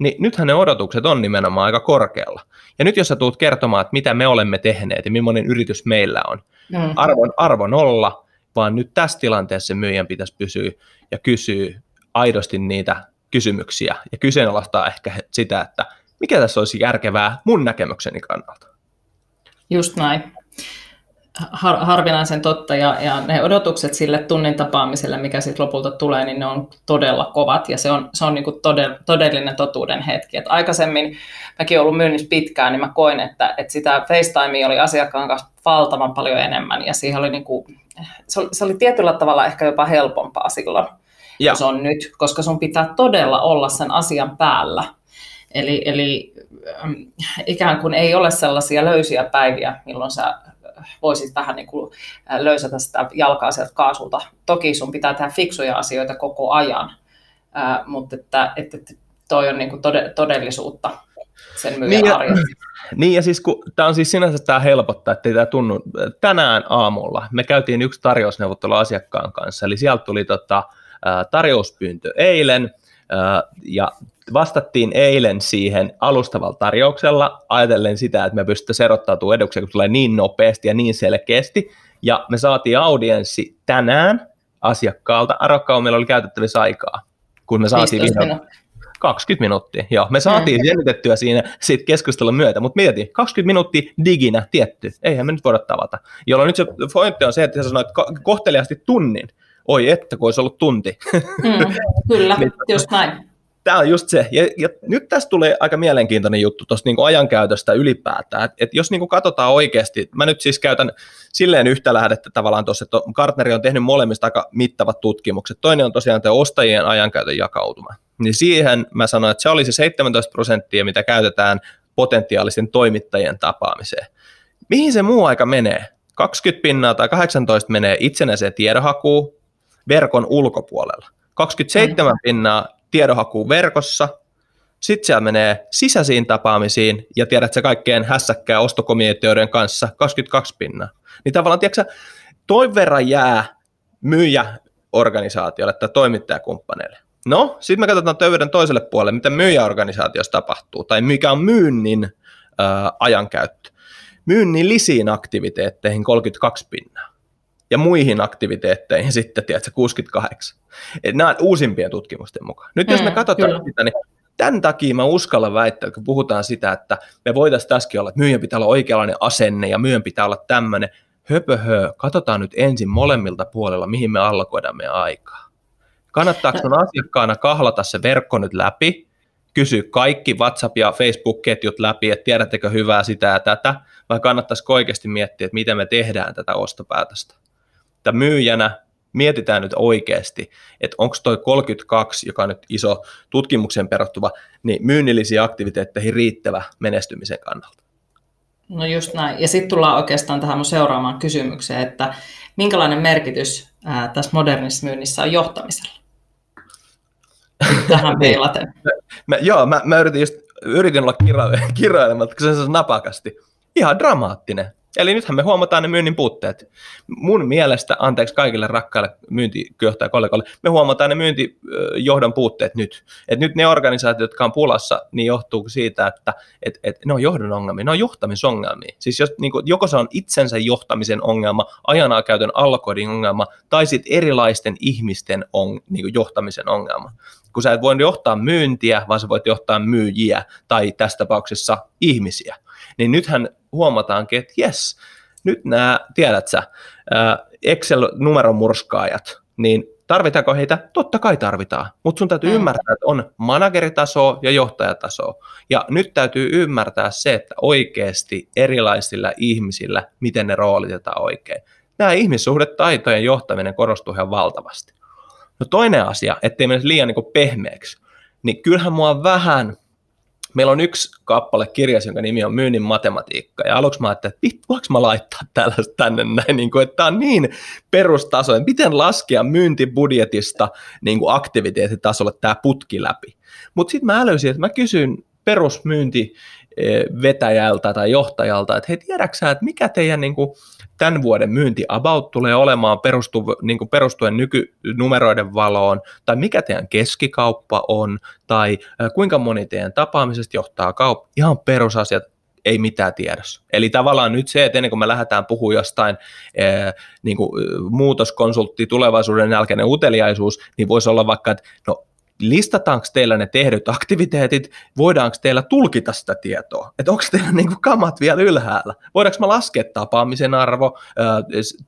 [SPEAKER 2] niin nythän ne odotukset on nimenomaan aika korkealla. Ja nyt jos sä tulet kertomaan, että mitä me olemme tehneet ja millainen yritys meillä on, mm. arvon, arvo nolla, vaan nyt tässä tilanteessa myyjän pitäisi pysyä ja kysyä aidosti niitä kysymyksiä ja kyseenalaistaa ehkä sitä, että mikä tässä olisi järkevää mun näkemykseni kannalta.
[SPEAKER 1] Just näin har, harvinaisen totta ja, ja ne odotukset sille tunnin tapaamiselle, mikä sitten lopulta tulee, niin ne on todella kovat ja se on, se on niinku todell, todellinen totuuden hetki. Et aikaisemmin, mäkin ollut myynnissä pitkään, niin mä koin, että, että sitä FaceTimea oli asiakkaan kanssa valtavan paljon enemmän ja siihen oli niinku, se, oli, se oli tietyllä tavalla ehkä jopa helpompaa silloin. ja. kun se on nyt, koska sun pitää todella olla sen asian päällä. Eli, eli ikään kuin ei ole sellaisia löysiä päiviä, milloin sä voisit vähän niin kuin löysätä sitä jalkaa sieltä kaasulta. Toki sun pitää tehdä fiksuja asioita koko ajan, mutta että, että toi on niin kuin todellisuutta sen myyjän niin, arjessa.
[SPEAKER 2] Niin ja siis kun, tämä on siis sinänsä tämä helpottaa, että tämä tunnu. Tänään aamulla me käytiin yksi tarjousneuvottelu asiakkaan kanssa, eli sieltä tuli tota, tarjouspyyntö eilen, ja vastattiin eilen siihen alustavalla tarjouksella, ajatellen sitä, että me pystyttäisiin erottautumaan eduksi, kun tulee niin nopeasti ja niin selkeästi, ja me saatiin audienssi tänään asiakkaalta, arvokkaa meillä oli käytettävissä aikaa, kun me saatiin vihdoin, 20 minuuttia, joo. Me saatiin mm. jännitettyä siinä siitä keskustelun myötä, mutta mieti, 20 minuuttia diginä tietty, eihän me nyt voida tavata. Jolloin nyt se pointti on se, että sä sanoit kohteliaasti tunnin, oi että, kun olisi ollut tunti.
[SPEAKER 1] Mm, kyllä, niin, just näin.
[SPEAKER 2] Tämä on just se. Ja, ja nyt tästä tulee aika mielenkiintoinen juttu tuosta niin ajankäytöstä ylipäätään. että et jos niin katsotaan oikeasti, mä nyt siis käytän silleen yhtä lähdettä tavallaan tuossa, että Gartneri on tehnyt molemmista aika mittavat tutkimukset. Toinen on tosiaan tämä ostajien ajankäytön jakautuma. Niin siihen mä sanoin, että se oli se 17 prosenttia, mitä käytetään potentiaalisten toimittajien tapaamiseen. Mihin se muu aika menee? 20 pinnaa tai 18 menee itsenäiseen tiedonhakuun verkon ulkopuolella. 27 mm. pinnaa tiedonhakuun verkossa, sitten siellä menee sisäisiin tapaamisiin ja tiedät se kaikkeen hässäkkää ostokomiteoiden kanssa 22 pinnaa. Niin tavallaan, tiedätkö, toi verran jää myyjäorganisaatiolle tai toimittajakumppaneille. No, sitten me katsotaan töyden toiselle puolelle, mitä myyjäorganisaatiossa tapahtuu, tai mikä on myynnin ää, ajankäyttö. Myynnin lisiin aktiviteetteihin 32 pinnaa ja muihin aktiviteetteihin sitten, tiedätkö, 68. Et nämä on uusimpien tutkimusten mukaan. Nyt jos me mm, katsotaan kyllä. sitä, niin tämän takia mä uskallan väittää, kun puhutaan sitä, että me voitaisiin tässäkin olla, että myyjän pitää olla oikeanlainen asenne ja myyjän pitää olla tämmöinen, höpöhö, katsotaan nyt ensin molemmilta puolella, mihin me allokoidaan meidän aikaa. Kannattaako sun asiakkaana kahlata se verkko nyt läpi, kysyä kaikki WhatsApp- ja Facebook-ketjut läpi, että tiedättekö hyvää sitä ja tätä, vai kannattaisiko oikeasti miettiä, että miten me tehdään tätä ostopäätöstä että myyjänä mietitään nyt oikeasti, että onko toi 32, joka on nyt iso tutkimuksen perustuva, niin myynnillisiin aktiviteetteihin riittävä menestymisen kannalta.
[SPEAKER 1] No just näin. Ja sitten tullaan oikeastaan tähän mun seuraavaan kysymykseen, että minkälainen merkitys ää, tässä modernissa myynnissä on johtamisella? Tähän peilaten.
[SPEAKER 2] mä, joo, mä, mä yritin, just, yritin olla kirjoilematta, kun se on napakasti. Ihan dramaattinen. Eli nythän me huomataan ne myynnin puutteet. Mun mielestä, anteeksi kaikille rakkaille myyntijohtajakollegoille, me huomataan ne myyntijohdon puutteet nyt. Et nyt ne organisaatiot, jotka on pulassa, niin johtuu siitä, että et, et ne on johdon ongelmia, ne on johtamisongelmia. Siis jos, niin kuin, joko se on itsensä johtamisen ongelma, ajanaa käytön allokoidin ongelma, tai sitten erilaisten ihmisten on, niin kuin johtamisen ongelma kun sä et voi johtaa myyntiä, vaan sä voit johtaa myyjiä tai tässä tapauksessa ihmisiä. Niin nythän huomataankin, että jes, nyt nämä, tiedät sä, Excel-numeromurskaajat, niin tarvitaanko heitä? Totta kai tarvitaan, mutta sun täytyy mm. ymmärtää, että on manageritaso ja johtajataso. Ja nyt täytyy ymmärtää se, että oikeasti erilaisilla ihmisillä, miten ne roolitetaan oikein. Nämä ihmissuhdetaitojen johtaminen korostuu ihan valtavasti. No toinen asia, ettei mene liian niin pehmeäksi, niin kyllähän mua vähän meillä on yksi kappale kirjassa, jonka nimi on Myynnin matematiikka. Ja aluksi mä ajattelin, että voinko mä laittaa tällaista tänne näin, niin kuin, että tämä on niin perustaso, että miten laskea myyntibudjetista niin kuin aktiviteettitasolle tämä putki läpi. Mutta sitten mä löysin, että mä kysyn perusmyynti vetäjältä tai johtajalta, että hei tiedäksä, että mikä teidän niin kuin, tämän vuoden myynti about tulee olemaan perustu, niin kuin perustuen nykynumeroiden valoon, tai mikä teidän keskikauppa on, tai kuinka moni teidän tapaamisesta johtaa kauppa, ihan perusasiat, ei mitään tiedossa. Eli tavallaan nyt se, että ennen kuin me lähdetään puhumaan jostain ää, niin kuin, muutoskonsultti, tulevaisuuden jälkeinen uteliaisuus, niin voisi olla vaikka, että no listataanko teillä ne tehdyt aktiviteetit, voidaanko teillä tulkita sitä tietoa, että onko teillä niinku kamat vielä ylhäällä, voidaanko mä laskea tapaamisen arvo,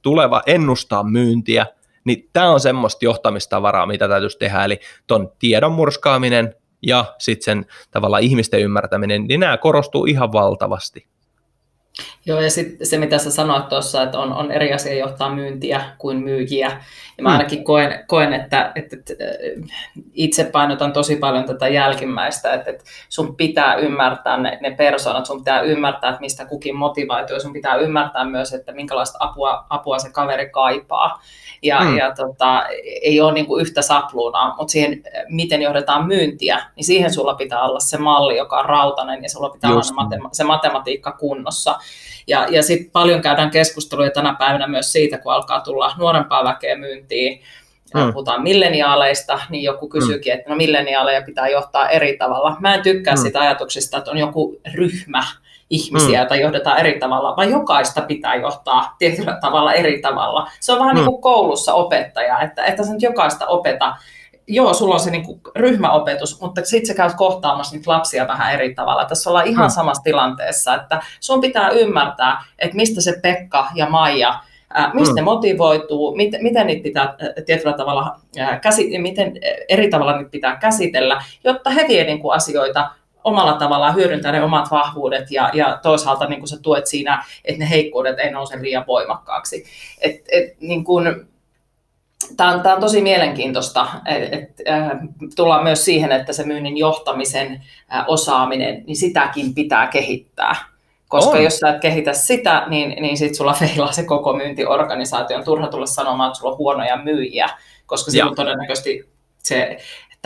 [SPEAKER 2] tuleva ennustaa myyntiä, niin tämä on semmoista johtamistavaraa, mitä täytyisi tehdä, eli tuon tiedon murskaaminen ja sitten sen tavallaan ihmisten ymmärtäminen, niin nämä korostuu ihan valtavasti.
[SPEAKER 1] Joo, ja sitten se, mitä sä sanoit tuossa, että on, on eri asia johtaa myyntiä kuin myyjiä. Ja mä mm. ainakin koen, koen että, että, että itse painotan tosi paljon tätä jälkimmäistä, että, että sun pitää ymmärtää ne, ne persoonat, sun pitää ymmärtää, että mistä kukin motivaatio, sun pitää ymmärtää myös, että minkälaista apua, apua se kaveri kaipaa. Ja, mm. ja tota, ei ole niin kuin yhtä sapluunaa, mutta siihen, miten johdetaan myyntiä, niin siihen sulla pitää olla se malli, joka on rautainen, ja sulla pitää Just. olla se matematiikka kunnossa. Ja, ja sitten paljon käydään keskusteluja tänä päivänä myös siitä, kun alkaa tulla nuorempaa väkeä myyntiin, mm. puhutaan milleniaaleista, niin joku kysyykin, mm. että no milleniaaleja pitää johtaa eri tavalla. Mä en tykkää mm. sitä ajatuksesta, että on joku ryhmä ihmisiä, mm. joita johdetaan eri tavalla, vaan jokaista pitää johtaa tietyllä tavalla eri tavalla. Se on vähän mm. niin kuin koulussa opettaja, että, että sä nyt jokaista opeta joo, sulla on se niin kuin ryhmäopetus, mutta sitten sä käyt kohtaamassa niitä lapsia vähän eri tavalla. Tässä ollaan ihan hmm. samassa tilanteessa, että sun pitää ymmärtää, että mistä se Pekka ja Maija, ää, mistä hmm. ne motivoituu, miten, miten niitä pitää tietyllä tavalla, ää, käsi, miten eri tavalla niitä pitää käsitellä, jotta he vie niin kuin asioita omalla tavallaan hyödyntää ne omat vahvuudet ja, ja toisaalta niin kuin sä tuet siinä, että ne heikkoudet ei nouse liian voimakkaaksi. Et, et, niin kuin, Tämä on, tämä on tosi mielenkiintoista, että äh, tullaan myös siihen, että se myynnin johtamisen äh, osaaminen, niin sitäkin pitää kehittää. Koska on. jos sä et kehitä sitä, niin, niin sitten sulla feilaa se koko myyntiorganisaatio. On turha tulla sanomaan, että sulla on huonoja myyjiä, koska silloin todennäköisesti se,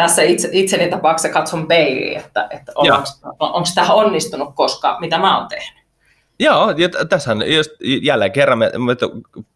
[SPEAKER 1] tässä itse, itseni tapauksessa katson peiliin, että, että onko tämä onnistunut, koska mitä mä oon tehnyt.
[SPEAKER 2] Joo, ja tässä just jälleen kerran me, me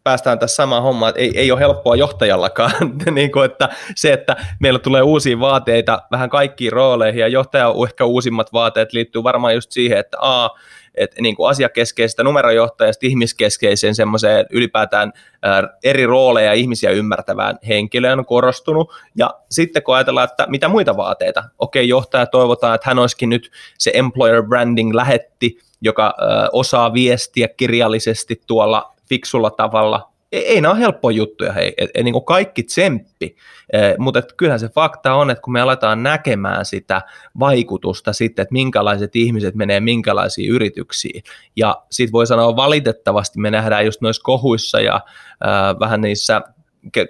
[SPEAKER 2] päästään tässä samaan hommaan, että ei, ei ole helppoa johtajallakaan, niin kuin, että se, että meillä tulee uusia vaateita vähän kaikkiin rooleihin, ja johtaja ehkä uusimmat vaateet liittyy varmaan just siihen, että a, että niin kuin asiakeskeisestä numerojohtajasta ihmiskeskeiseen semmoiseen ylipäätään ää, eri rooleja ihmisiä ymmärtävään henkilöön on korostunut. Ja sitten kun ajatellaan, että mitä muita vaateita, okei, johtaja toivotaan, että hän olisikin nyt se employer branding lähetti, joka osaa viestiä kirjallisesti tuolla fiksulla tavalla. Ei, ei nämä ole helppoja juttuja, hei, et, et, niin kuin kaikki tsemppi, e, mutta et kyllähän se fakta on, että kun me aletaan näkemään sitä vaikutusta sitten, että minkälaiset ihmiset menee minkälaisiin yrityksiin, ja sitten voi sanoa valitettavasti me nähdään just noissa kohuissa ja ö, vähän niissä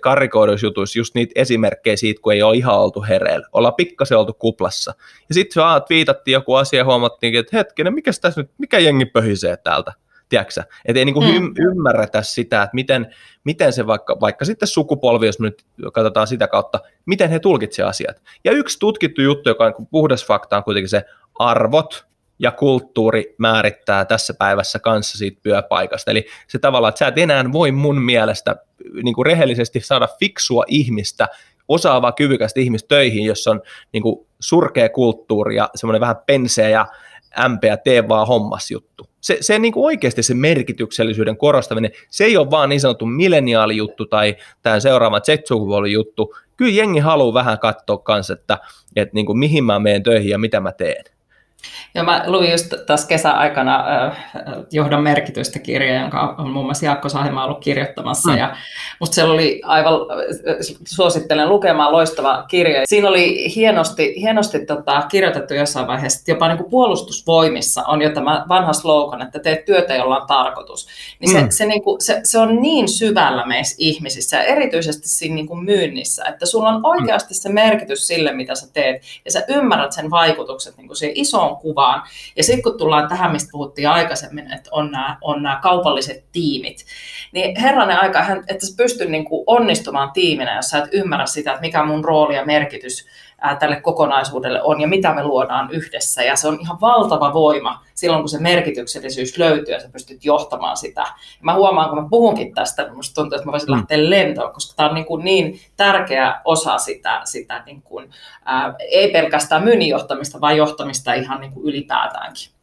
[SPEAKER 2] karikoiduissa jutuissa just niitä esimerkkejä siitä, kun ei ole ihan oltu hereillä. Ollaan pikkasen oltu kuplassa. Ja sitten viitattiin joku asia ja huomattiin, että hetkinen, mikä tässä nyt, mikä jengi pöhisee täältä? Tiedätkö Että ei niinku mm. ymmärretä sitä, että miten, miten se vaikka, vaikka sitten sukupolvi, jos nyt katsotaan sitä kautta, miten he tulkitsevat asiat. Ja yksi tutkittu juttu, joka on puhdas fakta, on kuitenkin se arvot, ja kulttuuri määrittää tässä päivässä kanssa siitä työpaikasta. Eli se tavallaan, että sä et enää voi mun mielestä niin kuin rehellisesti saada fiksua ihmistä, osaavaa, kyvykästä ihmistä töihin, jos on niin kuin surkea kulttuuri ja semmoinen vähän penseä ja ämpeä tee vaan hommas juttu. Se, se niin kuin oikeasti se merkityksellisyyden korostaminen, se ei ole vaan niin sanottu milleniaalijuttu tai tämän seuraava z juttu. Kyllä jengi haluaa vähän katsoa kanssa, että, että niin kuin mihin mä menen töihin ja mitä mä teen.
[SPEAKER 1] Joo, mä luin just tässä kesäaikana äh, johdon merkitystä kirjaa, jonka on muun muassa Jaakko Sahima ollut kirjoittamassa. Mm. Ja musta siellä oli aivan, suosittelen lukemaan loistava kirja. Siinä oli hienosti, hienosti tota, kirjoitettu jossain vaiheessa, että jopa niin kuin puolustusvoimissa on jo tämä vanha slogan, että teet työtä, jolla on tarkoitus. Niin se, mm. se, niin kuin, se, se on niin syvällä meissä ihmisissä, ja erityisesti siinä niin kuin myynnissä, että sulla on oikeasti se merkitys sille, mitä sä teet, ja sä ymmärrät sen vaikutukset niin kuin siihen isoon isoon kuvaan. Ja sitten kun tullaan tähän, mistä puhuttiin aikaisemmin, että on nämä, on nämä kaupalliset tiimit, niin herranen aika, että sä pystyt niin kuin onnistumaan tiiminä, jos sä et ymmärrä sitä, että mikä mun rooli ja merkitys tälle kokonaisuudelle on ja mitä me luodaan yhdessä. Ja se on ihan valtava voima silloin, kun se merkityksellisyys löytyy ja sä pystyt johtamaan sitä. Ja mä huomaan, kun mä puhunkin tästä, musta tuntuu, että mä voisin mm. lähteä lentoon, koska tämä on niin, kuin niin tärkeä osa sitä, sitä niin kuin, ää, ei pelkästään myynnin johtamista, vaan johtamista ihan niin kuin ylipäätäänkin.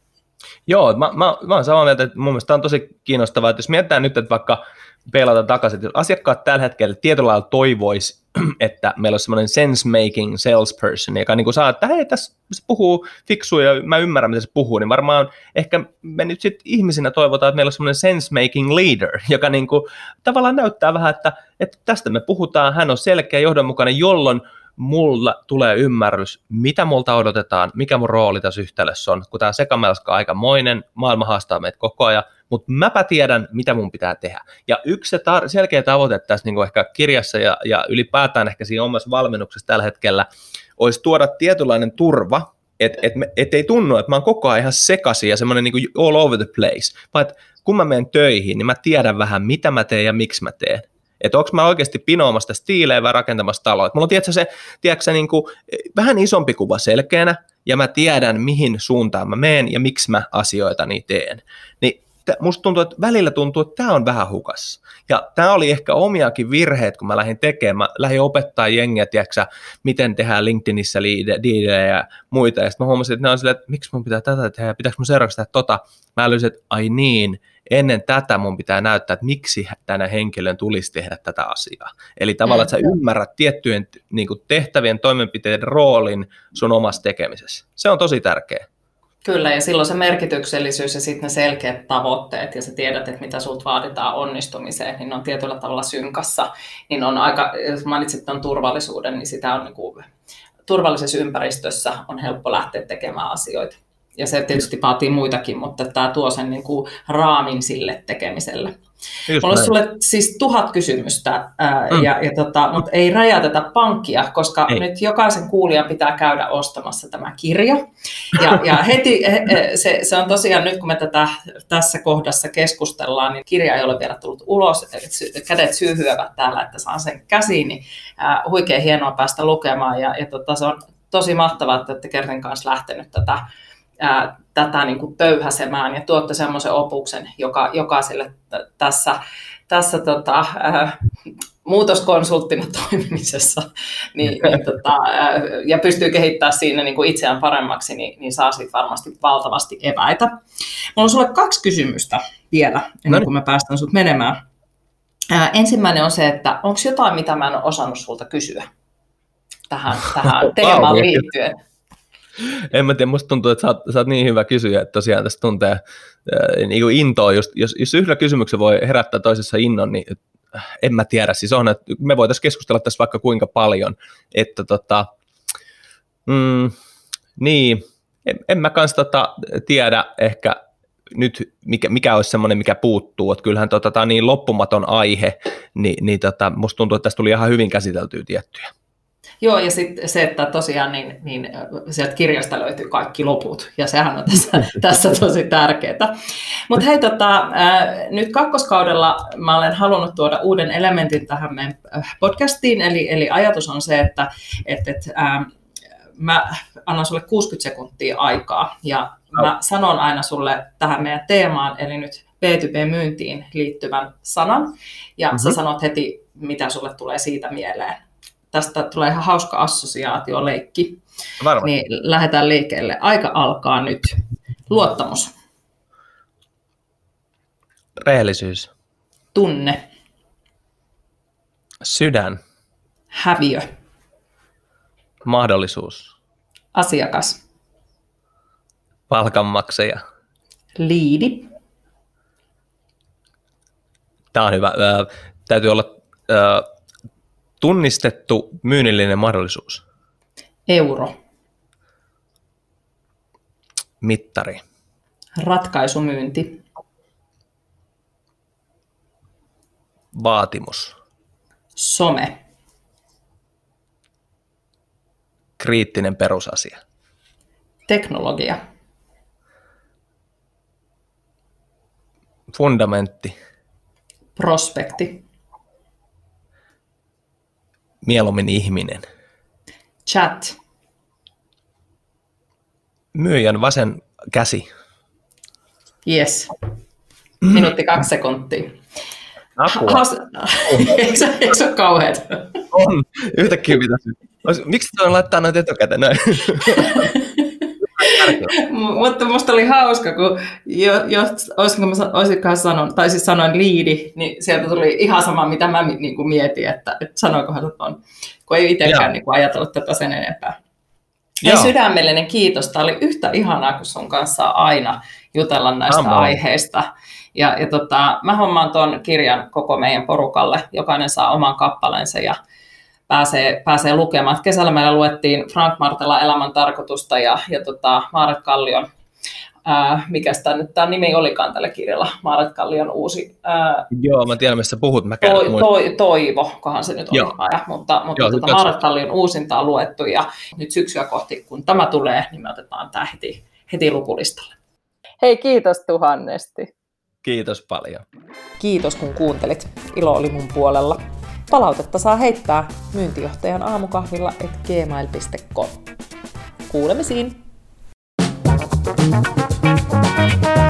[SPEAKER 2] Joo, mä, mä, mä olen samaa mieltä, että mun mielestä tämä on tosi kiinnostavaa, että jos mietitään nyt, että vaikka peilata takaisin, että asiakkaat tällä hetkellä tietyllä lailla toivoisi että meillä on semmoinen sense-making salesperson, joka niin kuin saa, että hei, tässä se puhuu fiksua ja mä ymmärrän, miten se puhuu, niin varmaan ehkä me nyt sitten ihmisinä toivotaan, että meillä on semmoinen sense-making leader, joka niin kuin tavallaan näyttää vähän, että, että tästä me puhutaan, hän on selkeä johdonmukainen, jolloin mulla tulee ymmärrys, mitä multa odotetaan, mikä mun rooli tässä yhtälössä on, kun tämä sekamelska on aikamoinen, maailma haastaa meitä koko ajan, mutta mäpä tiedän, mitä mun pitää tehdä. Ja yksi se tar- selkeä tavoite tässä niin ehkä kirjassa ja, ja ylipäätään ehkä siinä omassa valmennuksessa tällä hetkellä olisi tuoda tietynlainen turva, että et, et ei tunnu, että mä oon koko ajan ihan sekaisin ja semmoinen niin all over the place, vaan kun mä menen töihin, niin mä tiedän vähän, mitä mä teen ja miksi mä teen. Että onko mä oikeasti pinoamassa stiilejä vai rakentamassa taloa. Et mulla on tiedätkö, se, tiedätkö, niin kuin, vähän isompi kuva selkeänä, ja mä tiedän, mihin suuntaan mä menen ja miksi mä asioita niin teen. Niin musta tuntuu, että välillä tuntuu, että tämä on vähän hukas. Ja tämä oli ehkä omiakin virheet, kun mä lähdin tekemään. Mä lähdin opettaa jengiä, tiedätkö, miten tehdään LinkedInissä liidejä ja muita. Ja sitten mä huomasin, että ne on silleen, että miksi mun pitää tätä tehdä, pitääkö mun seuraavaksi tehdä tota. Mä älysin, että ai niin, ennen tätä mun pitää näyttää, että miksi tänä henkilön tulisi tehdä tätä asiaa. Eli tavallaan, että sä mm. ymmärrät tiettyjen niin kuin tehtävien toimenpiteiden roolin sun omassa tekemisessä. Se on tosi tärkeä.
[SPEAKER 1] Kyllä, ja silloin se merkityksellisyys ja sitten ne selkeät tavoitteet, ja sä tiedät, että mitä sulta vaaditaan onnistumiseen, niin ne on tietyllä tavalla synkassa. Niin on aika, jos mainitsit tuon turvallisuuden, niin sitä on niin kuin, turvallisessa ympäristössä on helppo lähteä tekemään asioita ja se tietysti vaatii muitakin, mutta tämä tuo sen niin kuin raamin sille tekemiselle. Just Mulla on sulle siis tuhat kysymystä, ää, mm. ja, ja tota, mutta ei rajateta pankkia, koska ei. nyt jokaisen kuulijan pitää käydä ostamassa tämä kirja. Ja, ja heti se, se on tosiaan nyt, kun me tätä tässä kohdassa keskustellaan, niin kirja ei ole vielä tullut ulos, kädet syyhyävät täällä, että saan sen käsiin, niin ää, huikea hienoa päästä lukemaan, ja, ja tota, se on tosi mahtavaa, että olette Kerten kanssa lähtenyt tätä ää, tätä niin kuin töyhäsemään ja tuotte semmoisen opuksen joka, jokaiselle t- tässä, tässä tota, ää, muutoskonsulttina toimimisessa niin, niin, tota, ää, ja pystyy kehittämään siinä niin kuin itseään paremmaksi, niin, niin saa siitä varmasti valtavasti eväitä. Mulla on sulle kaksi kysymystä vielä, ennen no kuin mä päästän sut menemään. Ää, ensimmäinen on se, että onko jotain, mitä mä en ole osannut sulta kysyä tähän, tähän teemaan liittyen?
[SPEAKER 2] en mä tiedä, musta tuntuu, että sä oot, sä oot niin hyvä kysyjä, että tosiaan tästä tuntee niin kuin intoa, just, jos, jos yhdellä kysymyksellä voi herättää toisessa innon, niin äh, en mä tiedä, siis on, että me voitaisiin keskustella tässä vaikka kuinka paljon, että tota, mm, niin, en, en mä kanssa tota, tiedä ehkä nyt, mikä, mikä olisi semmoinen, mikä puuttuu, että kyllähän tota, tämä on niin loppumaton aihe, niin, niin tota, musta tuntuu, että tästä tuli ihan hyvin käsiteltyä tiettyjä.
[SPEAKER 1] Joo, ja sitten se, että tosiaan niin, niin sieltä kirjasta löytyy kaikki loput, ja sehän on tässä, tässä tosi tärkeää. Mutta hei, tota, nyt kakkoskaudella mä olen halunnut tuoda uuden elementin tähän meidän äh, podcastiin, eli, eli ajatus on se, että et, et, äh, mä annan sulle 60 sekuntia aikaa, ja mä sanon aina sulle tähän meidän teemaan, eli nyt B2B-myyntiin liittyvän sanan, ja mm-hmm. sä mhm. sanot heti, mitä sulle tulee siitä mieleen tästä tulee ihan hauska assosiaatioleikki. Varma. Niin lähdetään liikkeelle. Aika alkaa nyt. Luottamus.
[SPEAKER 2] Rehellisyys.
[SPEAKER 1] Tunne.
[SPEAKER 2] Sydän.
[SPEAKER 1] Häviö.
[SPEAKER 2] Mahdollisuus.
[SPEAKER 1] Asiakas.
[SPEAKER 2] Palkanmaksaja.
[SPEAKER 1] Liidi.
[SPEAKER 2] Tämä on hyvä. täytyy olla Tunnistettu myynnillinen mahdollisuus.
[SPEAKER 1] Euro.
[SPEAKER 2] Mittari.
[SPEAKER 1] Ratkaisumyynti.
[SPEAKER 2] Vaatimus.
[SPEAKER 1] Some.
[SPEAKER 2] Kriittinen perusasia.
[SPEAKER 1] Teknologia.
[SPEAKER 2] Fundamentti.
[SPEAKER 1] Prospekti
[SPEAKER 2] mieluummin ihminen.
[SPEAKER 1] Chat.
[SPEAKER 2] Myyjän vasen käsi.
[SPEAKER 1] Yes. Minuutti kaksi sekuntia.
[SPEAKER 2] Apua. Has...
[SPEAKER 1] eikö, se ole kauheat?
[SPEAKER 2] On. Yhtäkkiä pitäisi. Miksi on laittaa noita etukäteen näin?
[SPEAKER 1] Mutta musta oli hauska, kun jo, jo, olisinko mä, olisinkohan sanon, tai siis sanoin liidi, niin sieltä tuli ihan sama, mitä mä niin kuin mietin, että, että sanoinkohan on, kun ei itsekään niin kuin ajatellut tätä sen enempää. Ei sydämellinen kiitos. Tämä oli yhtä ihanaa kuin sun kanssa aina jutella näistä Amo. aiheista. Ja, ja tota, mä hommaan tuon kirjan koko meidän porukalle. Jokainen saa oman kappaleensa ja pääsee, pääsee lukemaan. Kesällä meillä luettiin Frank Martela Elämän tarkoitusta ja, ja tota, Maaret Kallion ää, mikä tämä nyt tämä nimi olikaan tällä kirjalla, Maaret Kallion uusi. Ää,
[SPEAKER 2] Joo, mä tiedän, missä puhut. Mä
[SPEAKER 1] toi, toi, toivo, kohan se nyt oli, ja, mutta, mutta
[SPEAKER 2] Joo,
[SPEAKER 1] tota, Maaret Kallion uusinta on luettu, ja nyt syksyä kohti, kun tämä tulee, niin me otetaan tämä heti, heti lukulistalle. Hei, kiitos tuhannesti.
[SPEAKER 2] Kiitos paljon.
[SPEAKER 1] Kiitos kun kuuntelit. Ilo oli mun puolella. Palautetta saa heittää myyntijohtajan aamukahvilla et gmail.com. Kuulemisiin! Thank you.